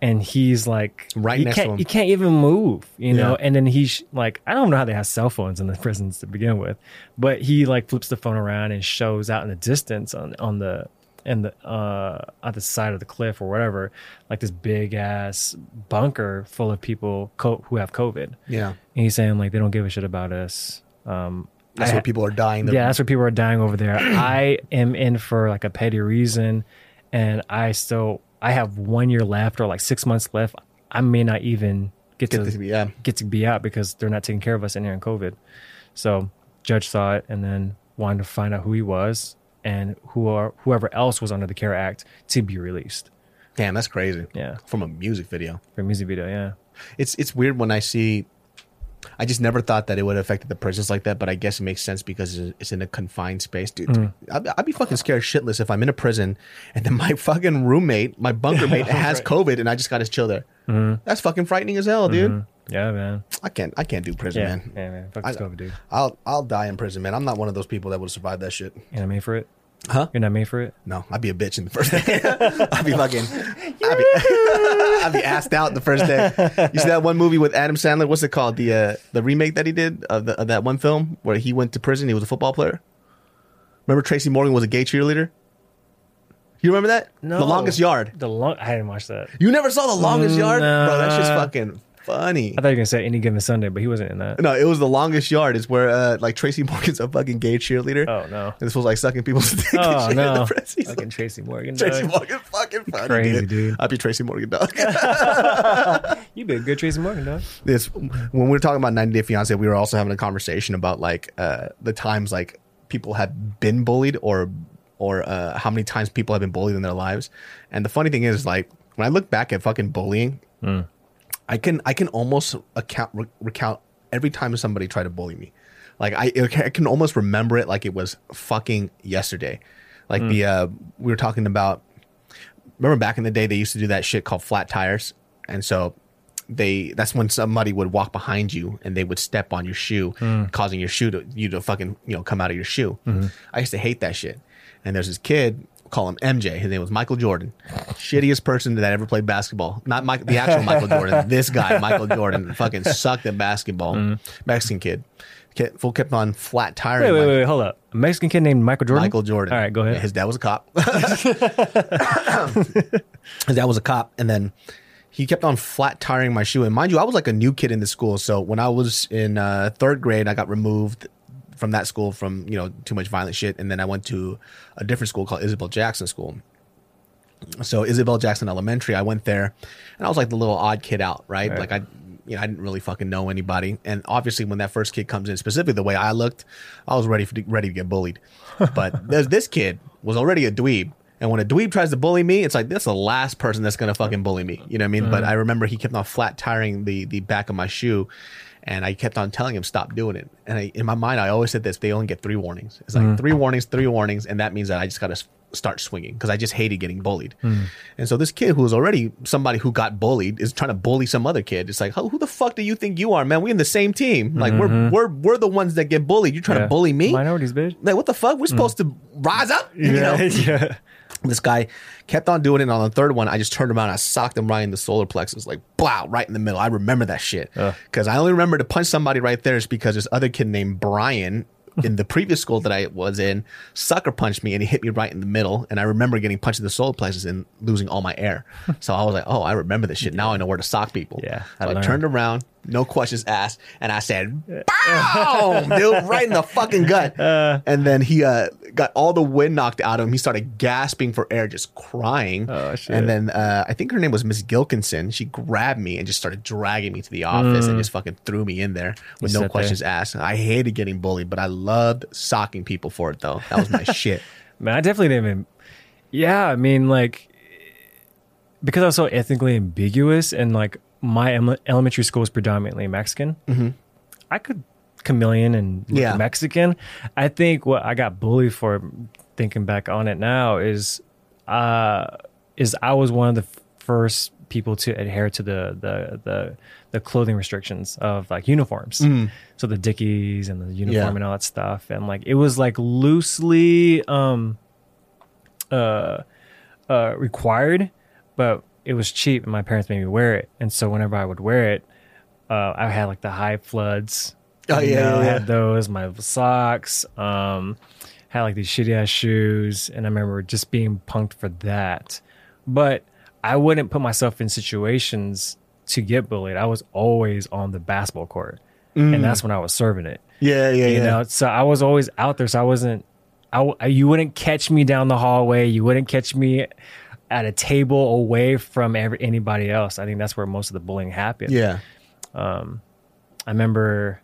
and he's like Mm-hmm. Right he next to can't, him. He can't even move, you know. Yeah. And then he's like, I don't know how they have cell phones in the prisons to begin with, but he like flips the phone around and shows out in the distance on on the and the uh at the side of the cliff or whatever, like this big ass bunker full of people co- who have COVID. Yeah. And he's saying like they don't give a shit about us. Um, That's I- where people are dying. Yeah, that's where people are dying over there. I am in for like a petty reason, and I still I have one year left or like six months left. I may not even get, Get to to be- yeah. get to be out because they're not taking care of us in here in COVID. So judge saw it and then wanted to find out who he was and who are whoever else was under the CARE Act to be released. Damn, that's crazy. Yeah, From a music video. From a music video. Yeah, It's it's weird when I see. I just never thought that it would have affected the prisons like that, but I guess it makes sense because it's in a confined space, dude. Mm. I'd, I'd be fucking scared shitless if I'm in a prison and then my fucking roommate, my bunker mate, has COVID and I just got to chill there. Mm-hmm. That's fucking frightening as hell, dude. Yeah, man. I can't I can't do prison, Yeah, man. yeah, man. Fuck I- this COVID, dude. I'll I'll die in prison, man. I'm not one of those people that would survive that shit. You're not made for it. Huh? You're not made for it. No, I'd be a bitch in the first day. I'd be fucking, I'd be, I'd be assed out the first day. You see that one movie with Adam Sandler? What's it called? The uh, the remake that he did of, the, of that one film where he went to prison. He was a football player. Remember Tracy Morgan was a gay cheerleader. You remember that? No. The longest yard. The long. I didn't watch that. You never saw the longest yard, bro. That's just fucking funny. I thought you were gonna say any given Sunday, but he wasn't in that. No, it was the longest yard. Is where uh, like Tracy Morgan's a fucking gay cheerleader. Oh no. And this was like sucking people's dick. and Oh in no. Fucking like, Tracy Morgan. Tracy dog. Morgan, fucking funny, crazy, dude. dude. I'd be Tracy Morgan, dog. You be a good Tracy Morgan, dog. this when we were talking about 90 Day Fiance, we were also having a conversation about like uh, the times like people have been bullied or or uh, how many times people have been bullied in their lives. And the funny thing is, like when I look back at fucking bullying, I can I can almost account re- recount every time somebody tried to bully me. Like I I can almost remember it like it was fucking yesterday. Like hmm. the uh, we were talking about. Remember back in the day, they used to do that shit called flat tires, and so they that's when somebody would walk behind you and they would step on your shoe, hmm. causing your shoe to you to fucking you know come out of your shoe. Mm-hmm. I used to hate that shit. And there's this kid, call him MJ. His name was Michael Jordan, shittiest person that ever played basketball. Not Mike, the actual Michael Jordan. This guy, Michael Jordan, fucking sucked at basketball. Mexican kid. Kept, full kept on flat tiring. Wait, wait, wait, wait, hold up. A Mexican kid named Michael Jordan. Michael Jordan. All right, go ahead. His dad was a cop. His dad was a cop, and then he kept on flat tiring my shoe. And mind you, I was like a new kid in the school. So when I was in uh, third grade, I got removed from that school from you know too much violent shit, and then I went to a different school called Isabel Jackson School. So Isabel Jackson Elementary, I went there, and I was like the little odd kid out, right? Right. Like I, you know, I didn't really fucking know anybody, and obviously when that first kid comes in, specifically the way I looked, I was ready for ready to get bullied. But this kid was already a dweeb, and when a dweeb tries to bully me, it's like that's the last person that's gonna fucking bully me. You know what I mean? But I remember he kept on flat tiring the the back of my shoe. And I kept on telling him stop doing it. And I, in my mind, I always said this: they only get three warnings. It's like mm. three warnings, three warnings, and that means that I just got to start swinging because I just hated getting bullied. Mm. And so this kid who was already somebody who got bullied is trying to bully some other kid. It's like, oh, who the fuck do you think you are, man? We in the same team. Like we're mm-hmm. we're we're the ones that get bullied. You're trying Yeah. to bully me. Minorities, bitch. Like what the fuck? We're mm. supposed to rise up. You know? yeah. This guy kept on doing it. And on the third one, I just turned around and I socked him right in the solar plexus, like wow, right in the middle. I remember that shit because I only remember to punch somebody right there is because this other kid named Brian in the previous school that I was in sucker punched me and he hit me right in the middle. And I remember getting punched in the solar plexus and losing all my air. so I was like, oh, I remember this shit. Now I know where to sock people. Yeah, I So I, learned. turned around, no questions asked, and I said, "Boom, dude, right in the fucking gut." and then he uh, got all the wind knocked out of him. He started gasping for air, just crying. Oh, shit. And then uh, I think her name was Miss Gilkinson. She grabbed me and just started dragging me to the office and just fucking threw me in there with Mm. You no questions asked. I hated getting bullied, but I loved socking people for it though. That was my shit. Man, I definitely didn't even. Yeah, I mean, like, because I was so ethnically ambiguous and like my ele- elementary school was predominantly Mexican, I could chameleon and look Mm-hmm. Yeah. Mexican. I think what I got bullied for, thinking back on it now, is uh, is I was one of the first people to adhere to the the the, the clothing restrictions of like uniforms. So the Dickies and the uniform Mm. Yeah. and all that stuff, and like it was like loosely um uh uh required, but it was cheap, and my parents made me wear it. And so whenever I would wear it, uh, I had like the high floods. Oh, yeah, know, yeah, I had those, my socks, um, had like these shitty ass shoes, and I remember just being punked for that. But I wouldn't put myself in situations to get bullied. I was always on the basketball court, and that's when I was serving it. Yeah, yeah, You know, so I was always out there. So I wasn't. I you wouldn't catch me down the hallway. You wouldn't catch me at a table away from every, anybody else. I think that's where most of the bullying happened. yeah. Um, I remember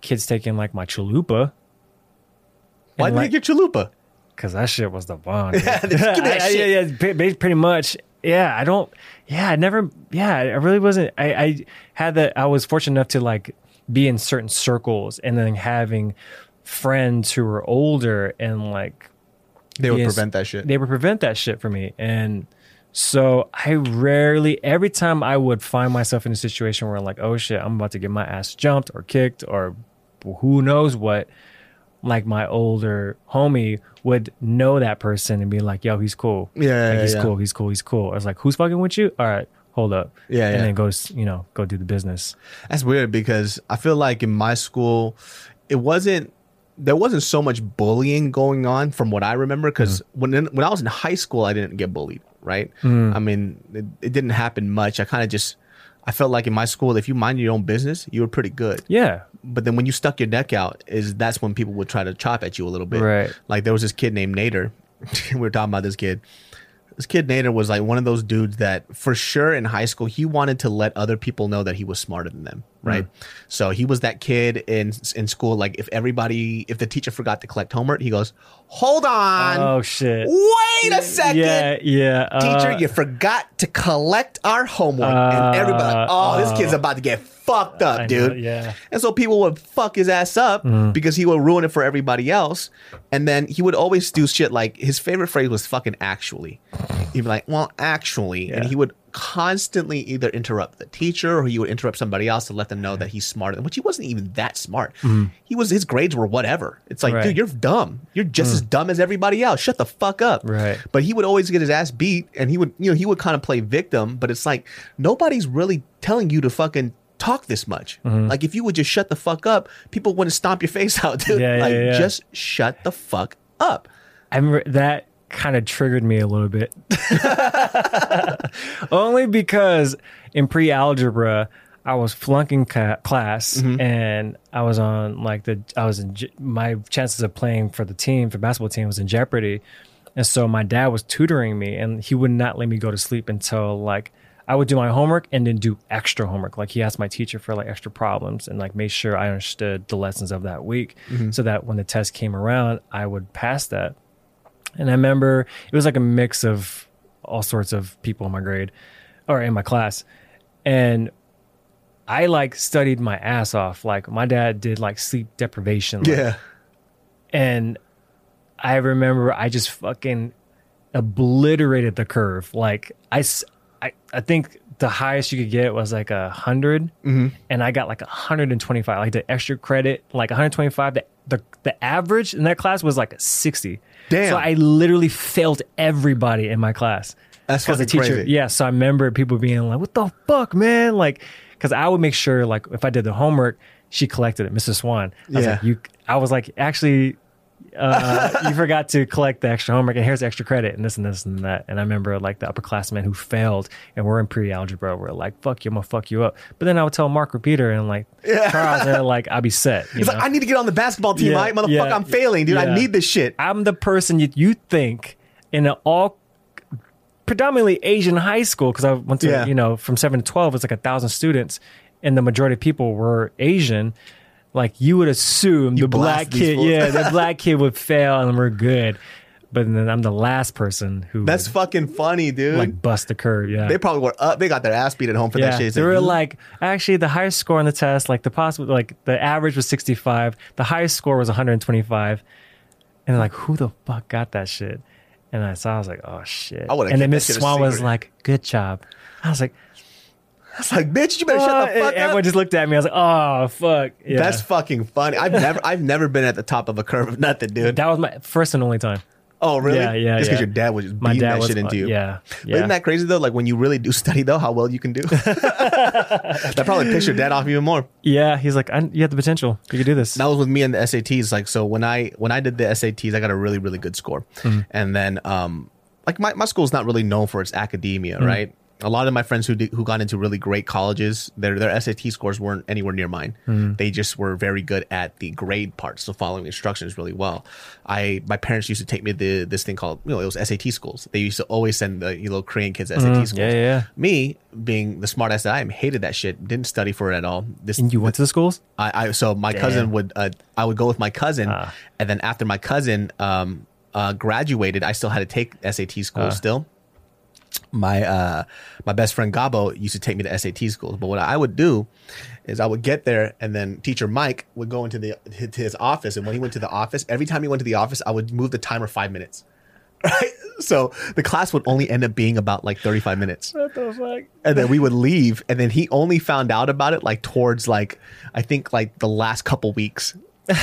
kids taking like my chalupa Why did like- they get chalupa? because that shit was the bomb. Yeah, dude. give me that I- shit. Yeah, yeah, pre- pre- pretty much. Yeah, I don't. Yeah, I never. Yeah, I really wasn't. I, I had that. I was fortunate enough to like be in certain circles, and then having friends who were older and like They would prevent that shit. they would prevent that shit for me. And so I rarely, every time I would find myself in a situation where I'm like, oh shit, I'm about to get my ass jumped or kicked or who knows what, like my older homie would know that person and be like, yo, he's cool. Yeah, Like, he's yeah. cool. He's cool. He's cool. I was like, who's fucking with you? All right, hold up. Yeah, And yeah. then goes, you know, go do the business. That's weird because I feel like in my school, it wasn't there wasn't so much bullying going on from what I remember because Mm-hmm. when when I was in high school, I didn't get bullied. Right? Mm. I mean, it, it didn't happen much. I kind of just I felt like in my school, if you mind your own business, you were pretty good. Yeah. But then when you stuck your neck out, is that's when people would try to chop at you a little bit. Right. Like there was this kid named Nader. we were talking about this kid. This kid Nader was like one of those dudes that for sure in high school he wanted to let other people know that he was smarter than them, right? Mm. So he was that kid in in school like if everybody if the teacher forgot to collect homework, he goes, "Hold on. Oh shit. Wait a second. Yeah, yeah. Teacher, uh, you forgot to collect our homework." and everybody "Oh, this kid's about to get fucked up, I know, dude." yeah. And so people would fuck his ass up Mm-hmm. because he would ruin it for everybody else. And then he would always do shit like his favorite phrase was fucking actually. He'd be like, well, actually. And he would constantly either interrupt the teacher or he would interrupt somebody else to let them know that he's smarter, which he wasn't even that smart. He was, his grades were whatever. It's like. Right. Mm. dude, you're dumb. You're just as dumb as everybody else. Shut the fuck up. Right. But he would always get his ass beat and he would, you know, he would kind of play victim, but it's like nobody's really telling you to fucking talk this much. Mm-hmm. Like if you would just shut the fuck up, people wouldn't stomp your face out, dude. Yeah, yeah, like yeah. just shut the fuck up. I remember that kind of triggered me a little bit. Only because in pre algebra, I was flunking ca- class Mm-hmm. and I was on like the, I was in, je- my chances of playing for the team, for basketball team was in jeopardy. And so my dad was tutoring me and he would not let me go to sleep until like, I would do my homework and then do extra homework. Like he asked my teacher for like extra problems and like made sure I understood the lessons of that week mm-hmm. so that when the test came around, I would pass that. And I remember it was like a mix of all sorts of people in my grade or in my class. And I like studied my ass off. Like my dad did like sleep deprivation. like, And I remember I just fucking obliterated the curve. Like I, I, I think the highest you could get was like a 100 Mm-hmm. and I got like a hundred and twenty five. Like the extra credit, like one hundred twenty five. The, the the average in that class was like a sixty. Damn. So I literally failed everybody in my class. That's because the teacher. crazy. Yeah. So I remember people being like, "What the fuck, man?" Like, because I would make sure, like, if I did the homework, she collected it, Mrs. Swan. I was Yeah. like, "You." I was like, actually. Uh, you forgot to collect the extra homework, and here's extra credit, and this and this and that. And I remember like the upperclassmen who failed, and we're in pre-algebra. We're like, "Fuck you, I'm gonna fuck you up." But then I would tell Mark or Peter and like Charles, they're like, "I'll be set." You He's know? like, I need to get on the basketball team, Yeah, right? Motherfucker, yeah, I'm failing, dude. I need this shit. I'm the person you, you think in an all predominantly Asian high school because I went to Yeah. you know from seven to twelve it's like a thousand students and the majority of people were Asian. Like you would assume the black kid, yeah, the black kid would fail and we're good, but then I'm the last person who That's would, fucking funny, dude. like bust the curve. Yeah, they probably were up. They got their ass beat at home for yeah, that shit. They were like, actually, the highest score on the test, like the possible, like the average was 65. The highest score was 125. And they're like, who the fuck got that shit? And I saw, I was like, oh shit. And then Miss Swan was like, good job. I was like, It's like, bitch, you better shut "Oh," the fuck everyone up. just looked at me. I was like, oh fuck. Yeah. That's fucking funny. I've never, I've never been at the top of a curve of nothing, dude. that was my first and only time. Oh, really? Yeah, yeah, Just because yeah. your dad was just My beating dad that was, shit into you. yeah, But yeah. isn't that crazy though? Like when you really do study though, how well you can do. that probably pissed your dad off even more. yeah, he's like, I, you have the potential. You could do this. That was with me and the SATs. Like so when I when I did the SATs, I got a really really good score. Mm-hmm. And then um like my my school's not really known for its academia, Mm-hmm. right? A lot of my friends who did, who got into really great colleges, their their SAT scores weren't anywhere near mine. Mm-hmm. They just were very good at the grade part, so following instructions really well. I my parents used to take me to this thing called you know it was SAT schools. They used to always send the you know Korean kids SAT schools. Mm-hmm. yeah, yeah, yeah. Me being the smartass that I am, hated that shit. Didn't study for it at all. This And you went to the schools? I, I so my cousin would uh, I would go with my cousin, Ah. and then after my cousin um uh graduated, I still had to take SAT school Ah. still. My uh my best friend Gabo used to take me to SAT schools, but what I would do is I would get there, and then teacher Mike would go into the to his office, and when he went to the office, every time he went to the office, I would move the timer five minutes. Right, so the class would only end up being about like thirty five minutes. What the fuck? and then we would leave. And then he only found out about it like towards like i think like the last couple weeks.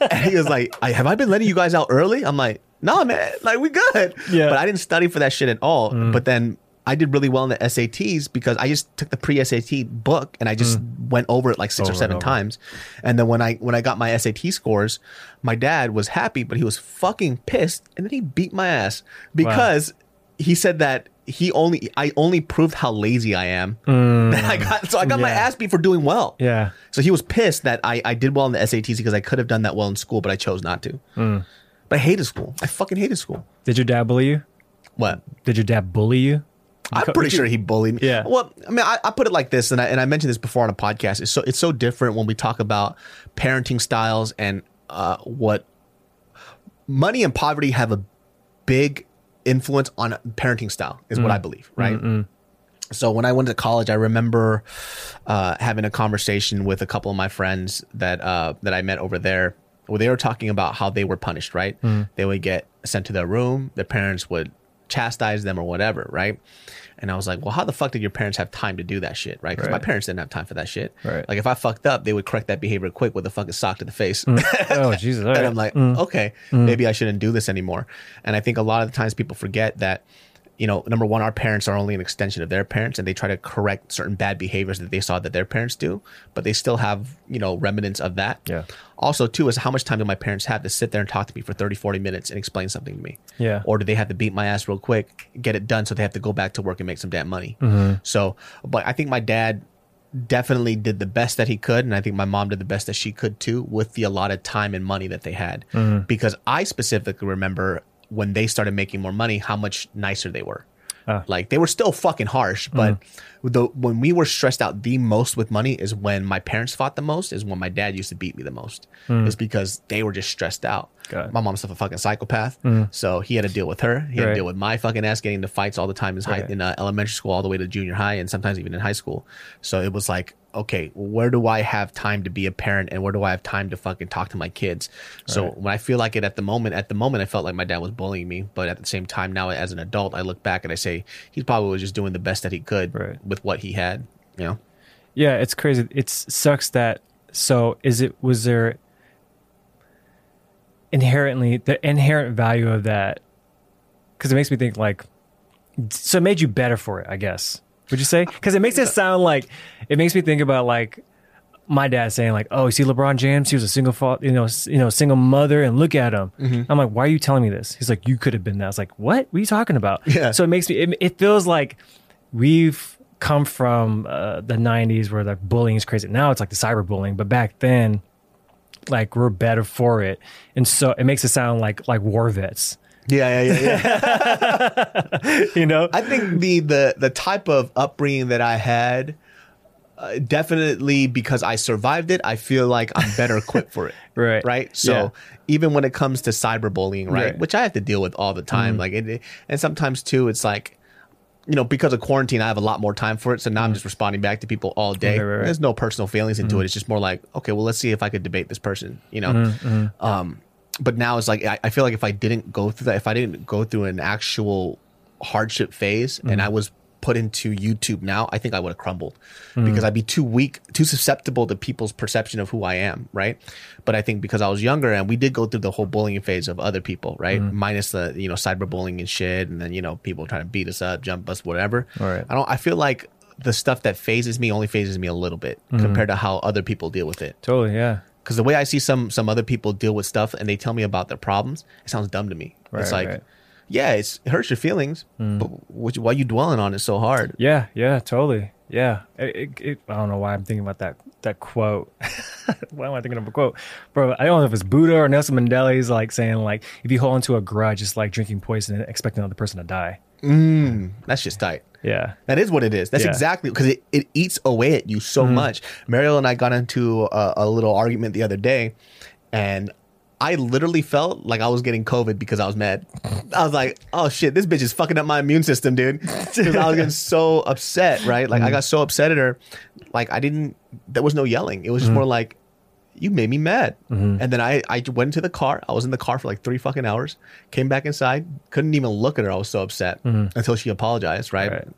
And he was like I, have i been letting you guys out early? I'm like no man like we good Yeah. but i didn't study for that shit at all but then I did really well in the SATs because I just took the pre SAT book and I just went over it like six Over or seven over. times. And then when I when I got my SAT scores, my dad was happy, but he was fucking pissed, and then he beat my ass because he said that he only I only proved how lazy I am. That I got so I got my Mm. Ass beat for doing well. Yeah. So he was pissed that I, I did well in the SATs because I could have done that well in school, but I chose not to. Mm. But I hated school. I fucking hated school. Did your dad bully you? What? Did your dad bully you? I'm pretty sure he bullied me. Yeah. Well, I mean, I, I put it like this, and I, and I mentioned this before on a podcast. It's so it's so different when we talk about parenting styles and uh, what money and poverty have a big influence on parenting style. Is what I believe, right? So when I went to college, I remember uh, having a conversation with a couple of my friends that uh, that I met over there, where they were talking about how they were punished. Right? Hmm. They would get sent to their room. Their parents would chastise them or whatever. Right? And I was like, well, how the fuck did your parents have time to do that shit? Right? Because my parents didn't have time for that shit. Right. Like if I fucked up, they would correct that behavior quick with a fucking sock to the face. Hmm. Oh Jesus! All And right. I'm like, hmm. okay, maybe I shouldn't do this anymore. And I think a lot of the times people forget that, you know, number one, our parents are only an extension of their parents and they try to correct certain bad behaviors that they saw that their parents do, but they still have, you know, remnants of that. Yeah. Also, too, is how much time do my parents have to sit there and talk to me for 30, 40 minutes and explain something to me? Yeah. Or do they have to beat my ass real quick, get it done so they have to go back to work and make some damn money? Mm-hmm. So, but I think my dad definitely did the best that he could and i think my mom did the best that she could too with the allotted time and money that they had mm-hmm. because i specifically remember when they started making more money how much nicer they were. Ah. Like they were still fucking harsh but mm-hmm. the when we were stressed out the most with money is when my parents fought the most is when my dad used to beat me the most. Mm. It's because they were just stressed out It. my mom's a fucking psychopath so he had to deal with her he had Right. to deal with my fucking ass getting into fights all the time in, high, Right. in uh, elementary school all the way to junior high and sometimes even in high school. So it was like, okay, where do I have time to be a parent and where do I have time to fucking talk to my kids? So when I feel like it at the moment, at the moment, I felt like my dad was bullying me, but at the same time, now as an adult, I look back and I say he probably was just doing the best that he could Right. with what he had. You know, Yeah, it's crazy. It sucks that. So, is it was there inherently the inherent value of that? Because it makes me think like, so it made you better for it, I guess. Would you say? Because it makes it sound like it makes me think about like my dad saying like, "Oh, you see LeBron James? He was a single fa- you know, s- you know, single mother, and look at him." I'm like, "Why are you telling me this?" He's like, "You could have been that." I was like, "What? What are you talking about?" Yeah. So it makes me. It, it feels like we've come from uh, the '90s where like bullying is crazy. Now it's like the cyberbullying, but back then, like we're better for it, and so it makes it sound like like war vets. yeah, yeah, yeah, yeah. You know? I think the the the type of upbringing that I had. Uh, definitely because I survived it, I feel like I'm better equipped for it. Right. Right. So Yeah. even when it comes to cyberbullying, right, Right. Mm-hmm. which I have to deal with all the time, like it, it- and sometimes too, it's like, you know, because of quarantine, I have a lot more time for it. So now I'm just responding back to people all day. Mm-hmm. Right, right, right. There's no personal feelings into it. It's just more like, okay, well, let's see if I could debate this person. You know. Mm-hmm, Um, but now it's like I, I feel like if I didn't go through that, if I didn't go through an actual hardship phase, and Mm-hmm. I was put into YouTube now, I think I would have crumbled Mm-hmm. because I'd be too weak, too susceptible to people's perception of who I am, right? But I think because I was younger and we did go through the whole bullying phase of other people, right? Mm-hmm. Minus the you know cyberbullying and shit, and then you know people trying to beat us up, jump us, whatever. Right. I don't. I feel like the stuff that fazes me only fazes me a little bit Mm-hmm. compared to how other people deal with it Totally. Yeah. because the way I see some some other people deal with stuff and they tell me about their problems, it sounds dumb to me. Right, it's like, right. Yeah, it's, it hurts your feelings, hmm. but what, why are you dwelling on it so hard? Yeah, yeah, totally. Yeah, it, it, it, I don't know why I'm thinking about that that quote. why am I thinking of a quote, bro? I don't know if it's Buddha or Nelson Mandela. He's like saying like, if you hold onto a grudge, it's like drinking poison and expecting another person to die. Mm, that's just tight. Yeah, That is what it is. That's Yeah. exactly because it, it eats away at you so hmm. much. Mariel and I got into a, a little argument the other day, and I literally felt like I was getting COVID because I was mad. I was like, "Oh shit, this bitch is fucking up my immune system, dude." Because I was getting so upset, right? Like I mm-hmm. got so upset at her, like I didn't. There was no yelling. It was just mm-hmm. more like, "You made me mad." Mm-hmm. And then I I went into the car. I was in the car for like three fucking hours. Came back inside. Couldn't even look at her. I was so upset until she apologized, right? Right.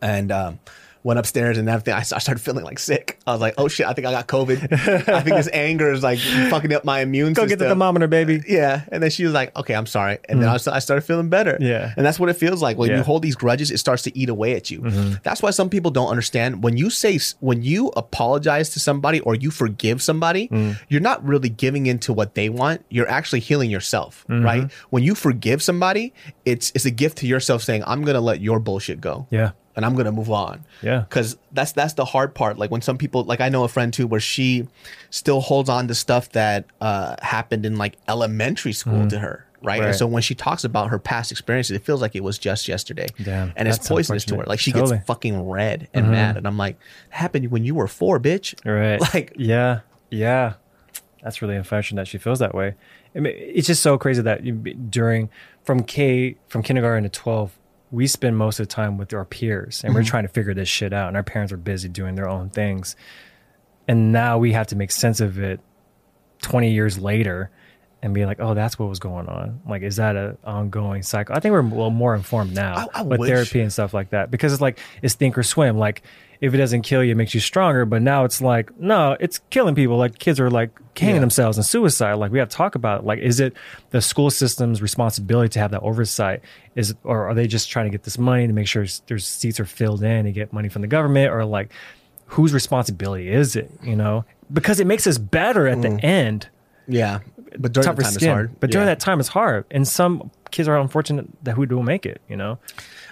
And um, went upstairs and everything. I started feeling like sick. I was like, oh shit, I think I got COVID. I think this anger is like fucking up my immune system. Go system. get the thermometer, baby. Uh, yeah. And then she was like, okay, I'm sorry. And then hmm. I, was, I started feeling better. Yeah. And that's what it feels like. When Yeah. you hold these grudges, it starts to eat away at you. Mm-hmm. That's why some people don't understand. When you say, when you apologize to somebody or you forgive somebody, hmm. you're not really giving into what they want. You're actually healing yourself, mm-hmm. right? When you forgive somebody, it's, it's a gift to yourself saying, I'm going to let your bullshit go Yeah. And I'm gonna move on. Yeah. because that's that's the hard part. Like when some people, like I know a friend too, where she still holds on to stuff that uh, happened in like elementary school to her, right? And Mm. So when she talks about her past experiences, it feels like it was just yesterday, Damn, and it's poisonous to her. Like she Totally. gets fucking red and mad, and I'm like, happened when you were four, bitch. Right. Like, yeah, yeah. That's really unfortunate that she feels that way. I mean, it's just so crazy that you, during from K from kindergarten to twelve, we spend most of the time with our peers, and we're mm-hmm. trying to figure this shit out. And our parents are busy doing their own things, and now we have to make sense of it twenty years later. And be like, oh, that's what was going on. Like, is that a ongoing cycle? I think we're a little more informed now I- I with wish- therapy and stuff like that because it's like it's think or swim. Like if it doesn't kill you, it makes you stronger. But now it's like no, it's killing people. Like kids are like hanging Yeah. themselves and suicide. Like we have to talk about it. like is it the school system's responsibility to have that oversight? Is or are they just trying to get this money to make sure their seats are filled in and get money from the government or like whose responsibility is it? You know because it makes us better at the mm. end yeah, but during tougher the time skin. it's hard. But during Yeah. that time, it's hard, and some kids are unfortunate that who don't make it. You know,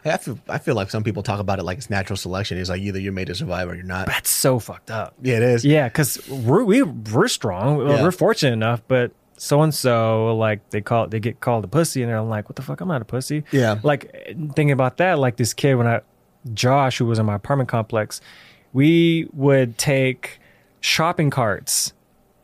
I feel I feel like some people talk about it like it's natural selection. It's like either you're made to survive or you're not. that's so fucked up. Yeah, it is. Yeah, because we're we, we're strong. Yeah. We're fortunate enough, but so and so like they call they get called a pussy, and they're like, "What the fuck? I'm not a pussy." Yeah. Like thinking about that, like this kid when I Josh, who was in my apartment complex, we would take shopping carts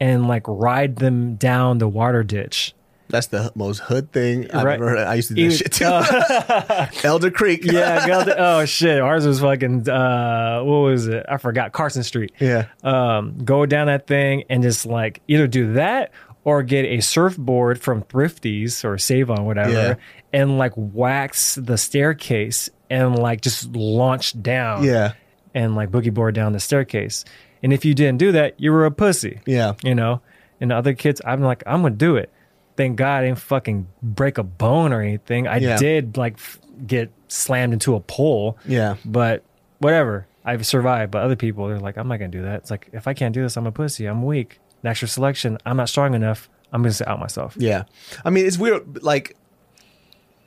and like ride them down the water ditch. That's the most hood thing I've Right. ever heard. I used to do You- shit too. Elder Creek. Yeah, God, oh shit, ours was fucking uh, what was it? I forgot Carson Street. Yeah. um, go down that thing and just like either do that or get a surfboard from Thrifties or Sav-On whatever Yeah. and like wax the staircase and like just launch down Yeah. and like boogie board down the staircase. And if you didn't do that, you were a pussy. Yeah. You know? And the other kids, I'm like, I'm gonna do it. Thank God I didn't fucking break a bone or anything. I Yeah. did like f- get slammed into a pole. Yeah. But whatever. I've survived. But other people, they're like, I'm not gonna do that. It's like if I can't do this, I'm a pussy. I'm weak. Natural selection. I'm not strong enough. I'm gonna out myself. Yeah. I mean, it's weird. Like,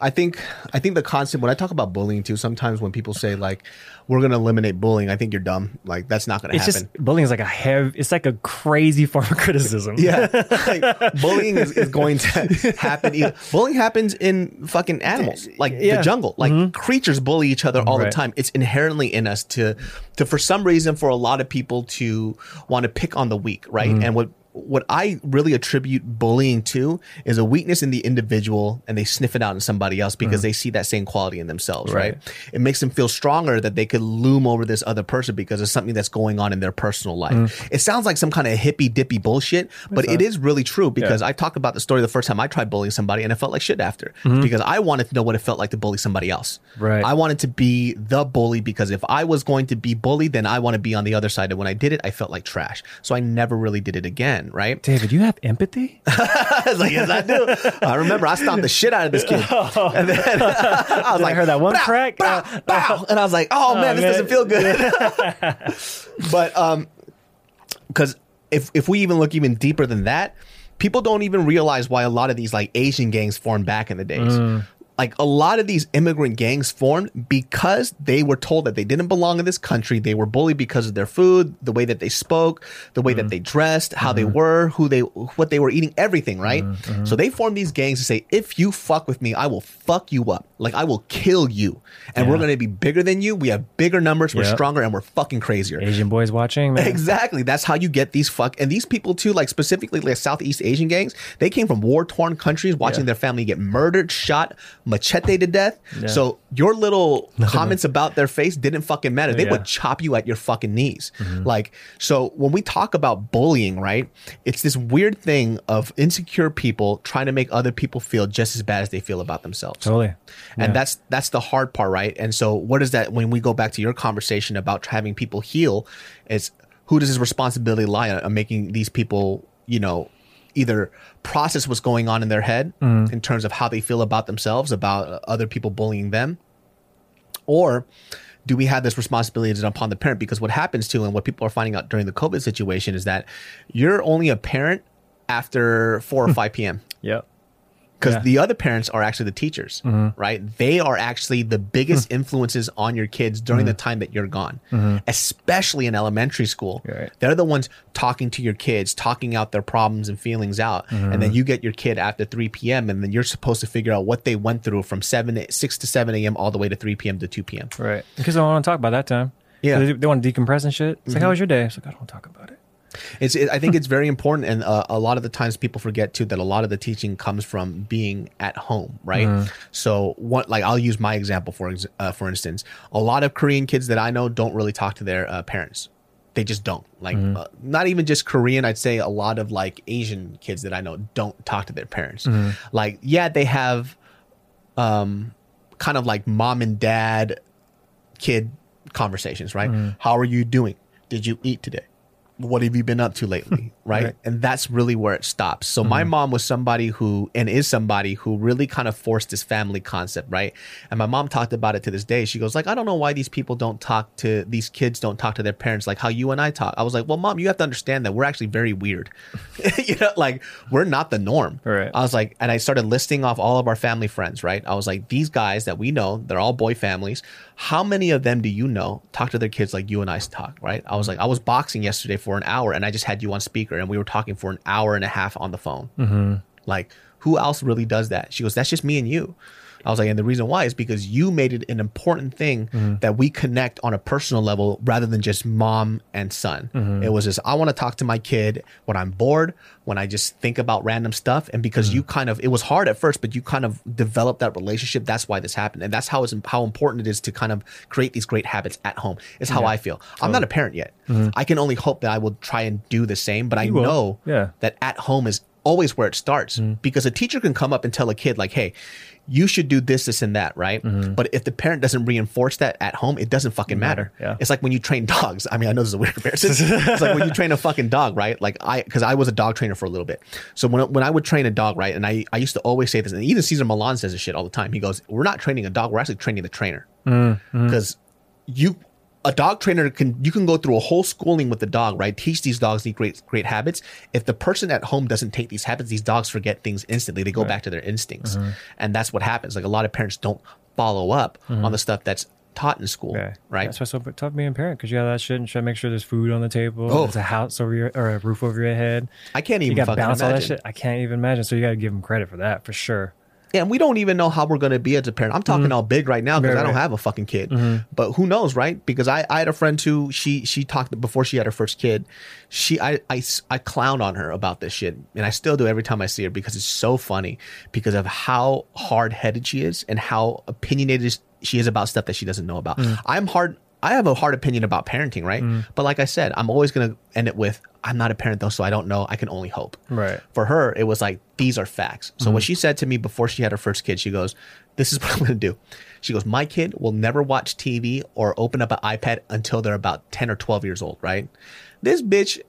I think, I think the concept, when I talk about bullying too, sometimes when people say, like, we're going to eliminate bullying, I think you're dumb. Like, that's not going to It's happen. just bullying is like a heavy. It's like a crazy form of criticism. yeah. like, bullying is, is going to happen. Either. Bullying happens in fucking animals, like Yeah. the jungle. Like, mm-hmm. creatures bully each other all the time. It's inherently in us to, to, for some reason, for a lot of people to want to pick on the weak, right? Mm-hmm. And what, what I really attribute bullying to is a weakness in the individual and they sniff it out in somebody else because mm-hmm. they see that same quality in themselves, right. Right. It makes them feel stronger that they could loom over this other person because of something that's going on in their personal life. Mm. It sounds like some kind of hippy dippy bullshit, but it is really true because I talked about the story the first time I tried bullying somebody and I felt like shit after mm-hmm. because I wanted to know what it felt like to bully somebody else. Right. I wanted to be the bully because if I was going to be bullied, then I want to be on the other side. And when I did it, I felt like trash. So I never really did it again, right? David, you have empathy. I was like, yes, I do. I remember I stomped the shit out of this kid. And then I was like, heard that one "Bow, crack?" bow, bow." And I was like, oh, man, this man. doesn't feel good. but um, because if if we even look even deeper than that, people don't even realize why a lot of these like Asian gangs formed back in the days. Mm. Like a lot of these immigrant gangs formed because they were told that they didn't belong in this country. They were bullied because of their food, the way that they spoke, the way Mm. that they dressed, how Mm-hmm. they were, who they, what they were eating, everything, right? So they formed these gangs to say, if you fuck with me, I will fuck you up. Like I will kill you, and we're gonna be bigger than you. We have bigger numbers. We're Yep. stronger, and we're fucking crazier. Asian boys watching, man. Exactly. That's how you get these fuck and these people too, like specifically like Southeast Asian gangs, they came from war torn countries watching Yeah. their family get murdered, shot, machete to death. So your little comments about their face didn't fucking matter. They Yeah. would chop you at your fucking knees. Mm-hmm. Like, so when we talk about bullying, right, it's this weird thing of insecure people trying to make other people feel just as bad as they feel about themselves. Totally. And that's that's the hard part, right? And so what is that when we go back to your conversation about having people heal, is who does this responsibility lie on, on making these people, you know, either process what's going on in their head in terms of how they feel about themselves, about uh, other people bullying them, or do we have this responsibility upon the parent? Because what happens too, and what people are finding out during the COVID situation is that you're only a parent after 4 or 5 p.m. Yep. Because Yeah. the other parents are actually the teachers, mm-hmm. right? They are actually the biggest mm. influences on your kids during the mm-hmm. time that you're gone, mm-hmm. especially in elementary school. Right. They're the ones talking to your kids, talking out their problems and feelings out, and then you get your kid after 3 p.m. and then you're supposed to figure out what they went through from 7 6 to 7 a.m. all the way to 3 p.m. to 2 p.m. Right. Because I don't want to talk about that time. Yeah. Mm-hmm. They, they want to decompress and shit. It's like, how was your day? It's like, I don't want to talk about it. It's. It, I think it's very important, and uh, a lot of the times people forget too that a lot of the teaching comes from being at home, right? So, what like I'll use my example for uh, for instance, a lot of Korean kids that I know don't really talk to their uh, parents. They just don't like uh, not even just Korean. I'd say a lot of like Asian kids that I know don't talk to their parents. Like, yeah, they have um, kind of like mom and dad kid conversations, right? How are you doing? Did you eat today? What have you been up to lately? Hmm. right? Right. And that's really where it stops. So my hmm. mom was somebody who and is somebody who really kind of forced this family concept, right? And my mom talked about it to this day. She goes like, I don't know why these people don't talk to these kids don't talk to their parents like how you and I talk. I was like, well, mom, you have to understand that we're actually very weird. you know, like we're not the norm. Right. I was like, and I started listing off all of our family friends, right? I was like, these guys that we know, they're all boy families. How many of them do you know talk to their kids like you and I talk, right? I was like, I was boxing yesterday for an hour and I just had you on speaker and we were talking for an hour and a half on the phone. Mm-hmm. Like, who else really does that? She goes, that's just me and you. I was like, and the reason why is because you made it an important thing mm-hmm. that we connect on a personal level rather than just mom and son. Mm-hmm. It was just, I want to talk to my kid when I'm bored, when I just think about random stuff. And because mm-hmm. you kind of, it was hard at first, but you kind of developed that relationship. That's why this happened. And that's how it's, how important it is to kind of create these great habits at home. Is how I feel. I'm not a parent yet. I can only hope that I will try and do the same, but I will. know Yeah. that at home is always where it starts. Mm. Because a teacher can come up and tell a kid like hey you should do this this and that right? Mm-hmm. But if the parent doesn't reinforce that at home it doesn't fucking matter. Yeah. it's like when you train dogs. I mean i know this is a weird comparison. It's like when you train a fucking dog right? Like i because i was a dog trainer for a little bit. So when, when i would train a dog right and i i used to always say this and even Cesar Millan says this shit all the time. He goes we're not training a dog we're actually training the trainer. Mm, mm. Because you a dog trainer can you can go through a whole schooling with the dog right teach these dogs these great great habits if the person at home doesn't take these habits these dogs forget things instantly they go back to their instincts mm-hmm. and that's what happens like a lot of parents don't follow up mm-hmm. on the stuff that's taught in school Yeah. right That's why it's so tough being a parent because you have that shit and try to make sure there's food on the table, Oh. there's a house over your or a roof over your head. i can't You even got to fucking balance all that imagine shit. I can't even imagine. So you got to give them credit for that for sure. And we don't even know how we're going to be as a parent. I'm talking mm-hmm. all big right now because Right, I don't right. have a fucking kid. Mm-hmm. But who knows, right? Because I, I had a friend who she she talked before she had her first kid. She I, I I clown on her about this shit, and I still do every time I see her because it's so funny because of how hard headed she is and how opinionated she is about stuff that she doesn't know about. Mm. I'm hard. I have a hard opinion about parenting, right? Mm. But like I said, I'm always going to end it with I'm not a parent though, so I don't know. I can only hope Right. for her, it was like, these are facts. So what mm-hmm. she said to me before she had her first kid, she goes, This is what I'm going to do. She goes, My kid will never watch TV or open up an iPad until they're about 10 or 12 years old, right? This bitch,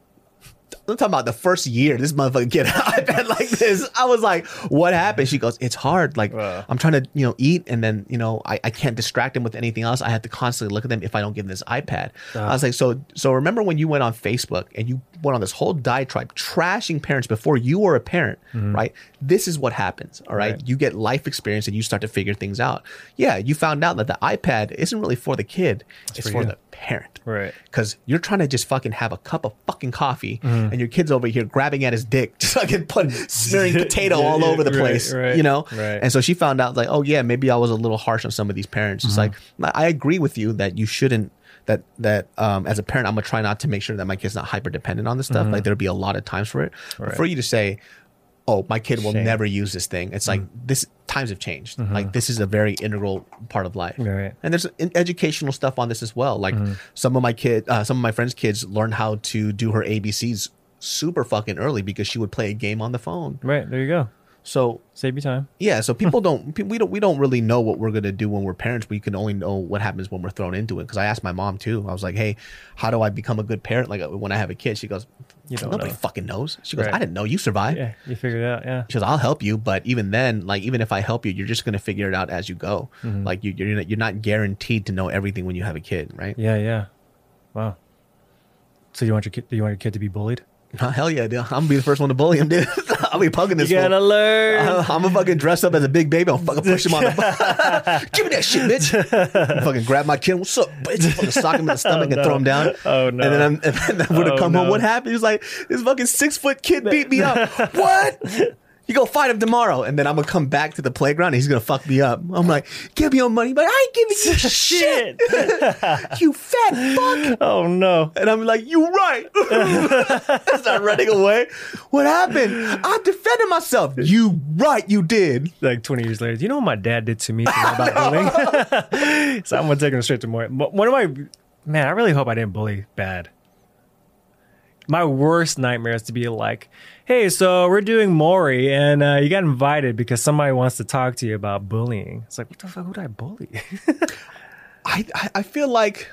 I'm talking about the first year this motherfucker get an iPad like this. I was like, what happened? She goes, it's hard. Like Wow. I'm trying to, you know, eat and then, you know, I, I can't distract him with anything else. I have to constantly look at them if I don't give them this iPad. Uh. I was like, so, so remember when you went on Facebook and you went on this whole diatribe trashing parents before you were a parent, mm-hmm. right? This is what happens. All right? Right. You get life experience and you start to figure things out. Yeah. You found out that the iPad isn't really for the kid. It's, for for the parent. Right. Because you're trying to just fucking have a cup of fucking coffee mm-hmm. and your kid's over here grabbing at his dick, just fucking put, smearing potato Yeah, all over the right, place, right, you know? right. And so she found out, like, oh, yeah, maybe I was a little harsh on some of these parents. It's mm-hmm. like, I agree with you that you shouldn't. That that um, as a parent, I'm gonna try not to make sure that my kid's not hyper dependent on this stuff. Mm-hmm. Like there'll be a lot of times for it. Right. for you to say, "Oh, my kid will Shame. never use this thing," it's like this. times have changed. Like this is a very integral part of life. Right. And there's educational stuff on this as well. Like Mm-hmm. some of my kid, uh, some of my friends' kids learned how to do her ABCs super fucking early because she would play a game on the phone. Right there you go. So Save you time. yeah, so people don't we don't we don't really know what we're gonna do when we're parents. We can only know what happens when we're thrown into it. Because I asked my mom too. I was like, "Hey, how do I become a good parent? Like uh, when I have a kid?" She goes, You don't "Nobody know." fucking knows." She goes, Right. "I didn't know you survived." Yeah, you figured it out. Yeah. She goes, "I'll help you, but even then, like even if I help you, you're just gonna figure it out as you go. Mm-hmm. Like you, you're you're not guaranteed to know everything when you have a kid, right? Yeah, yeah. Wow. So you want your kid? Do you want your kid to be bullied? Hell yeah, dude. I'm gonna be the first one to bully him, dude. I'll be pugging this. fool. learn. I'm gonna fucking dress up as a big baby. I'll fucking push him on the Give me that shit, bitch. fucking grab my kid. What's up, bitch? Fucking sock him in the stomach and no. throw him oh, down. Oh, no. And then, I'm, and then I would have Oh, come home. What happened? He's like, this fucking six foot kid beat me up. what? You go fight him tomorrow, and then I'm gonna come back to the playground. and He's gonna fuck me up. I'm like, give me your money, but I ain't giving you shit. You fat fuck. oh no. And I'm like, you right. Start running away. What happened? I defended myself. You right, you did. Like 20 years later, do you know what my dad did to me about bullying? so I'm gonna take him straight to Maury. One of my man, I really hope I didn't bully bad. My worst nightmare is to be like, "Hey, so we're doing Maury, and uh, you got invited because somebody wants to talk to you about bullying." It's like, what the fuck? Who did I bully? I, I feel like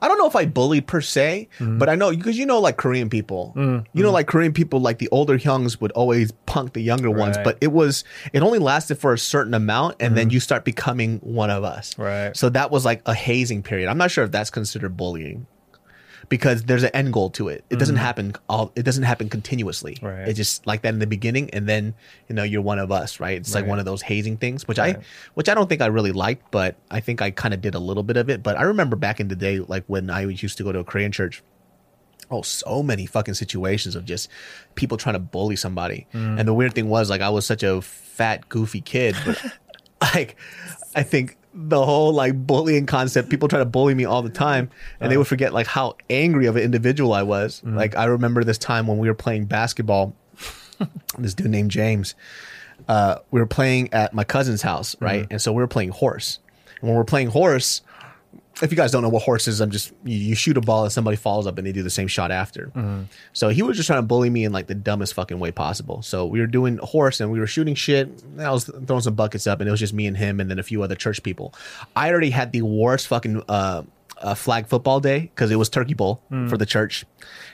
I don't know if I bully per se, Mm-hmm. but I know because you know like Korean people, Mm, you know like Korean people, like the older Hyungs would always punk the younger ones, but it was it only lasted for a certain amount, and then you start becoming one of us. Mm-hmm. Right. So that was like a hazing period. I'm not sure if that's considered bullying. Because there's an end goal to it. It doesn't happen all it doesn't happen continuously. Mm-hmm. Right. It's just like that in the beginning and then you know you're one of us, right? It's like one of those hazing things, which Right. I which I don't think I really liked, but I think I kind of did a little bit of it. But I remember back in the day, like when I used to go to a Korean church, oh, so many fucking situations of just people trying to bully somebody. Mm. And the weird thing was, like, I was such a fat, goofy kid, but like, I think the whole like bullying concept, people try to bully me all the time, and they Uh. would forget like how angry of an individual I was. Mm. Like, I remember this time when we were playing basketball. this dude named James. Uh, we were playing at my cousin's house, right? And so we were playing horse. And when we're playing horse, if you guys don't know what horse is, I'm just you, you shoot a ball and somebody follows up and they do the same shot after. So he was just trying to bully me in like the dumbest fucking way possible. So we were doing horse and we were shooting shit. I was throwing some buckets up and it was just me and him and then a few other church people. I already had the worst fucking uh, uh, flag football day because it was Turkey Bowl hmm. for the church,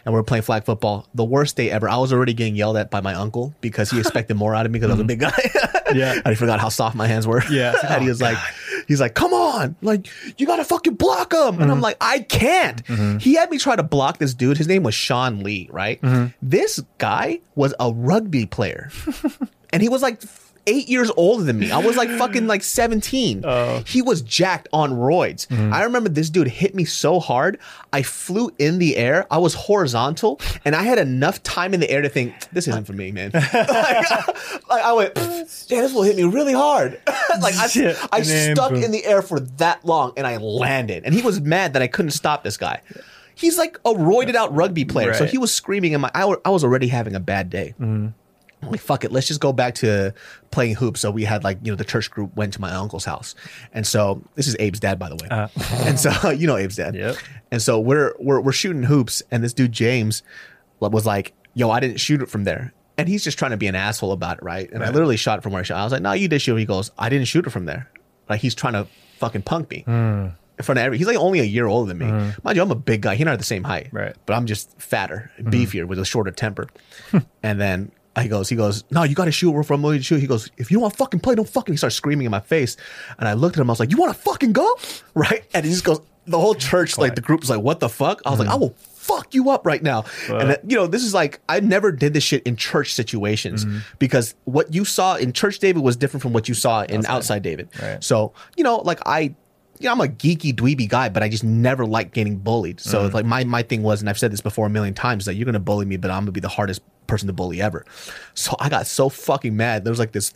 and we were playing flag football. The worst day ever. I was already getting yelled at by my uncle because he expected more out of me because I was a hmm. big guy. Yeah. I forgot how soft my hands were. Yeah. and he oh, was like, he's like, come on, like you gotta fucking block him. And I'm hmm. like, I can't. He had me try to block this dude. His name was Sean Lee, right? This guy was a rugby player, and he was like eight years older than me. I was like fucking like 17. Uh, He was jacked on roids. I remember this dude hit me so hard. I flew in the air. I was horizontal and I had enough time in the air to think, this isn't for me, man. like, I went, yeah, this will hit me really hard. like I, Shit. I stuck boom. in the air for that long and I landed. And he was mad that I couldn't stop this guy. He's like a roided out rugby player. So he was screaming in my, I, I was already having a bad day. I'm like, fuck it, let's just go back to playing hoops. So we had like, you know, the church group went to my uncle's house. And so this is Abe's dad, by the way. Uh. and so you know Abe's dad. Yep. And so we're we're we're shooting hoops, and this dude James was like, yo, I didn't shoot it from there. And he's just trying to be an asshole about it, right? And I literally shot it from where I shot. I was like, no, you did shoot. it." He goes, I didn't shoot it from there. Like he's trying to fucking punk me. Hmm. In front of every, he's like only a year older than me. Hmm. Mind you, I'm a big guy. He and I are the same height, Right. But I'm just fatter, hmm. beefier, with a shorter temper. and then he goes, he goes, no, you got to shoot. We're from to shoot. He goes, if you don't want to fucking play, don't fucking. He starts screaming in my face, and I looked at him. I was like, you want to fucking go, right? And he just goes. The whole church, like the group, was like, "What the fuck?" I was like, mm. "I will fuck you up right now." Uh. And uh, you know, this is like I never did this shit in church situations mm-hmm. because what you saw in church David was different from what you saw in outside, David. Right. So you know, like I you know, I'm a geeky dweeby guy, but I just never liked getting bullied. So Mm. it's like my my thing was, and I've said this before a million times, that you're gonna bully me, but I'm gonna be the hardest person to bully ever. So I got so fucking mad. There was like this.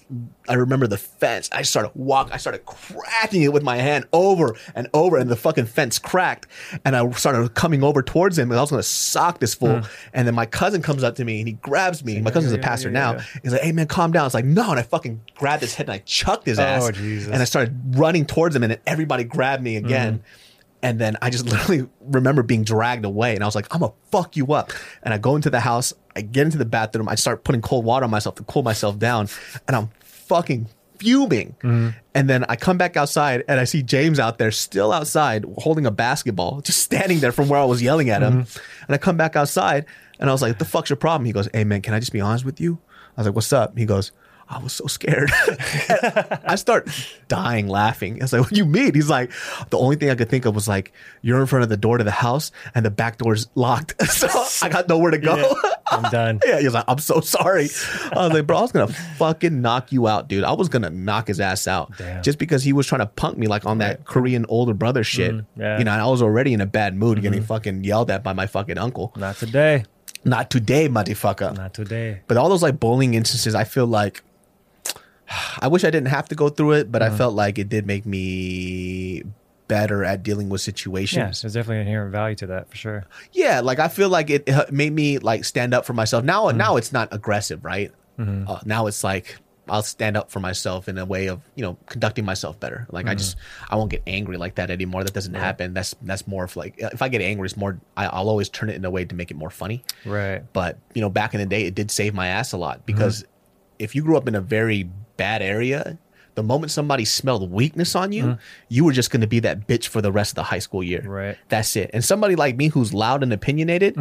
I remember the fence. I started walk. I started cracking it with my hand over and over, and the fucking fence cracked. And I started coming over towards him, and I was gonna sock this fool. And then my cousin comes up to me and he grabs me. my cousin's yeah, a pastor yeah, now. yeah. He's like, "Hey man, calm down." It's like, "No," and I fucking grabbed his head and I chucked his ass. Oh, Jesus. And I started running towards him, and then everybody grabbed me again. Mm-hmm. And then I just literally remember being dragged away, and I was like, "I'm gonna fuck you up." And I go into the house, I get into the bathroom, I start putting cold water on myself to cool myself down, and I'm fucking fuming. Mm-hmm. And then I come back outside, and I see James out there, still outside, holding a basketball, just standing there from where I was yelling at him. Mm-hmm. And I come back outside, and I was like, "What the fuck's your problem?" He goes, "Hey man, can I just be honest with you?" I was like, "What's up?" He goes. I was so scared. I start dying laughing. I was like, "What do you mean?" He's like, "The only thing I could think of was like you're in front of the door to the house and the back door's locked, so I got nowhere to go." I'm done. Yeah, he was like, "I'm so sorry." I was like, "Bro, I was gonna fucking knock you out, dude. I was gonna knock his ass out Damn. just because he was trying to punk me like on that Korean older brother mm, shit. yeah. You know, and I was already in a bad mood, getting mm-hmm. fucking yelled at by my fucking uncle. Not today. Not today, motherfucker. Not today. But all those like bullying instances, I feel like I wish I didn't have to go through it, but I uh-huh. felt like it did make me better at dealing with situations. Yes, there's definitely an inherent value to that for sure. Yeah, like I feel like it made me like stand up for myself. Now, mm-hmm. now it's not aggressive, right? Mm-hmm. Uh, now it's like I'll stand up for myself in a way of you know conducting myself better. Like I just mm-hmm. I won't get angry like that anymore. That doesn't happen. That's that's more of like if I get angry, it's more I, I'll always turn it in a way to make it more funny. Right. But you know, back in the day, it did save my ass a lot because if you grew up in a very bad area, the moment somebody smelled weakness on you, you were just going to be that bitch for the rest of the high school year. Right. That's it. And somebody like me who's loud and opinionated,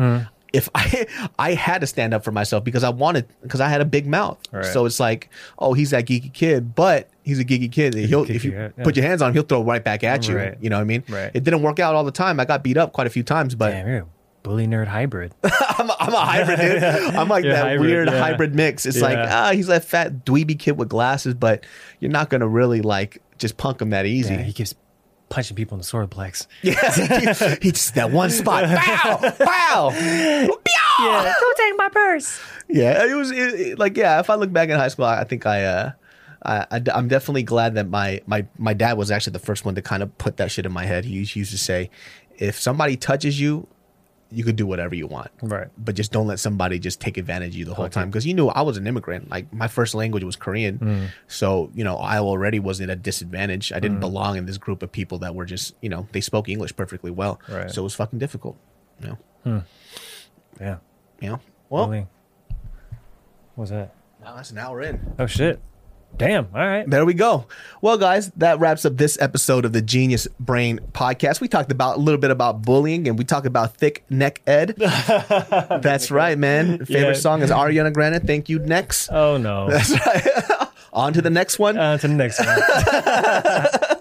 if I I had to stand up for myself because I wanted because I had a big mouth. Right. So it's like, oh, he's that geeky kid, but he's a geeky kid. He'll if you geeky, yeah. put your hands on him, he'll throw right back at you. Right. You know what I mean? Right. It didn't work out all the time. I got beat up quite a few times, but Damn, bully nerd hybrid. I'm, a, I'm a hybrid dude. I'm like that hybrid, weird yeah. hybrid mix. It's like Yeah. ah, he's that fat dweeby kid with glasses, but you're not gonna really like just punk him that easy. Yeah, he keeps punching people in the solar plex. Yeah, he, he just that one spot. Pow, pow, Yeah, don't take my purse. yeah. It was it, it- like yeah. If I look back in high school, I, I think I. uh I, I, am definitely glad that my, my my dad was actually the first one to kind of put that shit in my head. He used to say, if somebody touches you, you could do whatever you want. Right. but just don't let somebody just take advantage of you the whole time because you knew I was an immigrant. Like my first language was Korean, Mm. so you know I already was at a disadvantage. I didn't belong in this group of people that were just you know they spoke English perfectly well, Right. so it was fucking difficult. You know, Yeah. you know. Well, Bullying. What's that? now that's an hour in. Oh shit. Damn. All right. There we go. Well, guys, that wraps up this episode of the Genius Brain podcast. We talked about a little bit about bullying and we talked about thick neck Ed. That's right, man. Favorite Yeah. song is Ariana Grande. Thank you. Next. Oh no. That's right. On to the next one. Uh, to the next one.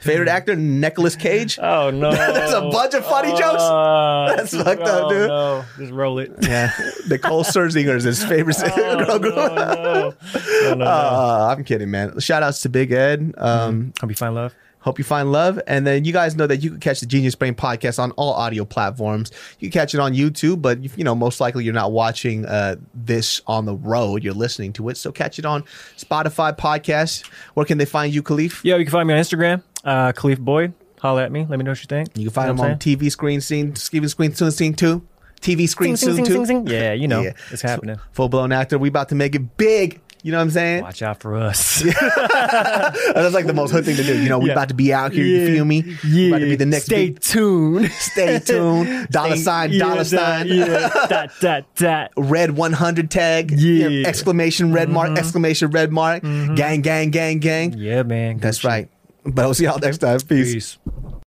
Favorite actor, Nicolas Cage. Oh no. There's a bunch of funny jokes. Uh, That's fucked up, oh, dude. No. Just roll it. Yeah, Nicole Scherzinger is his favorite girl Oh, group. no, no. No, no, no. Uh, I'm kidding, man. Shout outs to Big Ed. Um, Hope you find love. Hope you find love. And then you guys know that you can catch the Genius Brain podcast on all audio platforms. You can catch it on YouTube, but you know, most likely you're not watching uh, this on the road. You're listening to it. So catch it on Spotify podcast. Where can they find you, Khalif? Yeah, you can find me on Instagram, uh, Khalif Boyd. Holla at me. Let me know what you think. You can find know them on TV screen scene, Steven screen soon, scene two. TV screen saying? soon Sing, too. sing, sing, sing. Yeah, you know, Yeah. it's happening. Full blown actor. We about to make it big. You know what I'm saying? Watch out for us. That's like the most hood thing to do. You know, we Yeah. about to be out here. You feel me? We about to be the next Stay big. tuned. Stay tuned. Dollar Stay- sign. yeah, Dollar that- sign. Yeah. Dot dot dot. red 100 tag. Yeah. Mm-hmm. Exclamation red mark. Exclamation red mark. Gang, gang, gang, gang. Yeah, man. That's right. But I'll see y'all next time. Peace. Peace.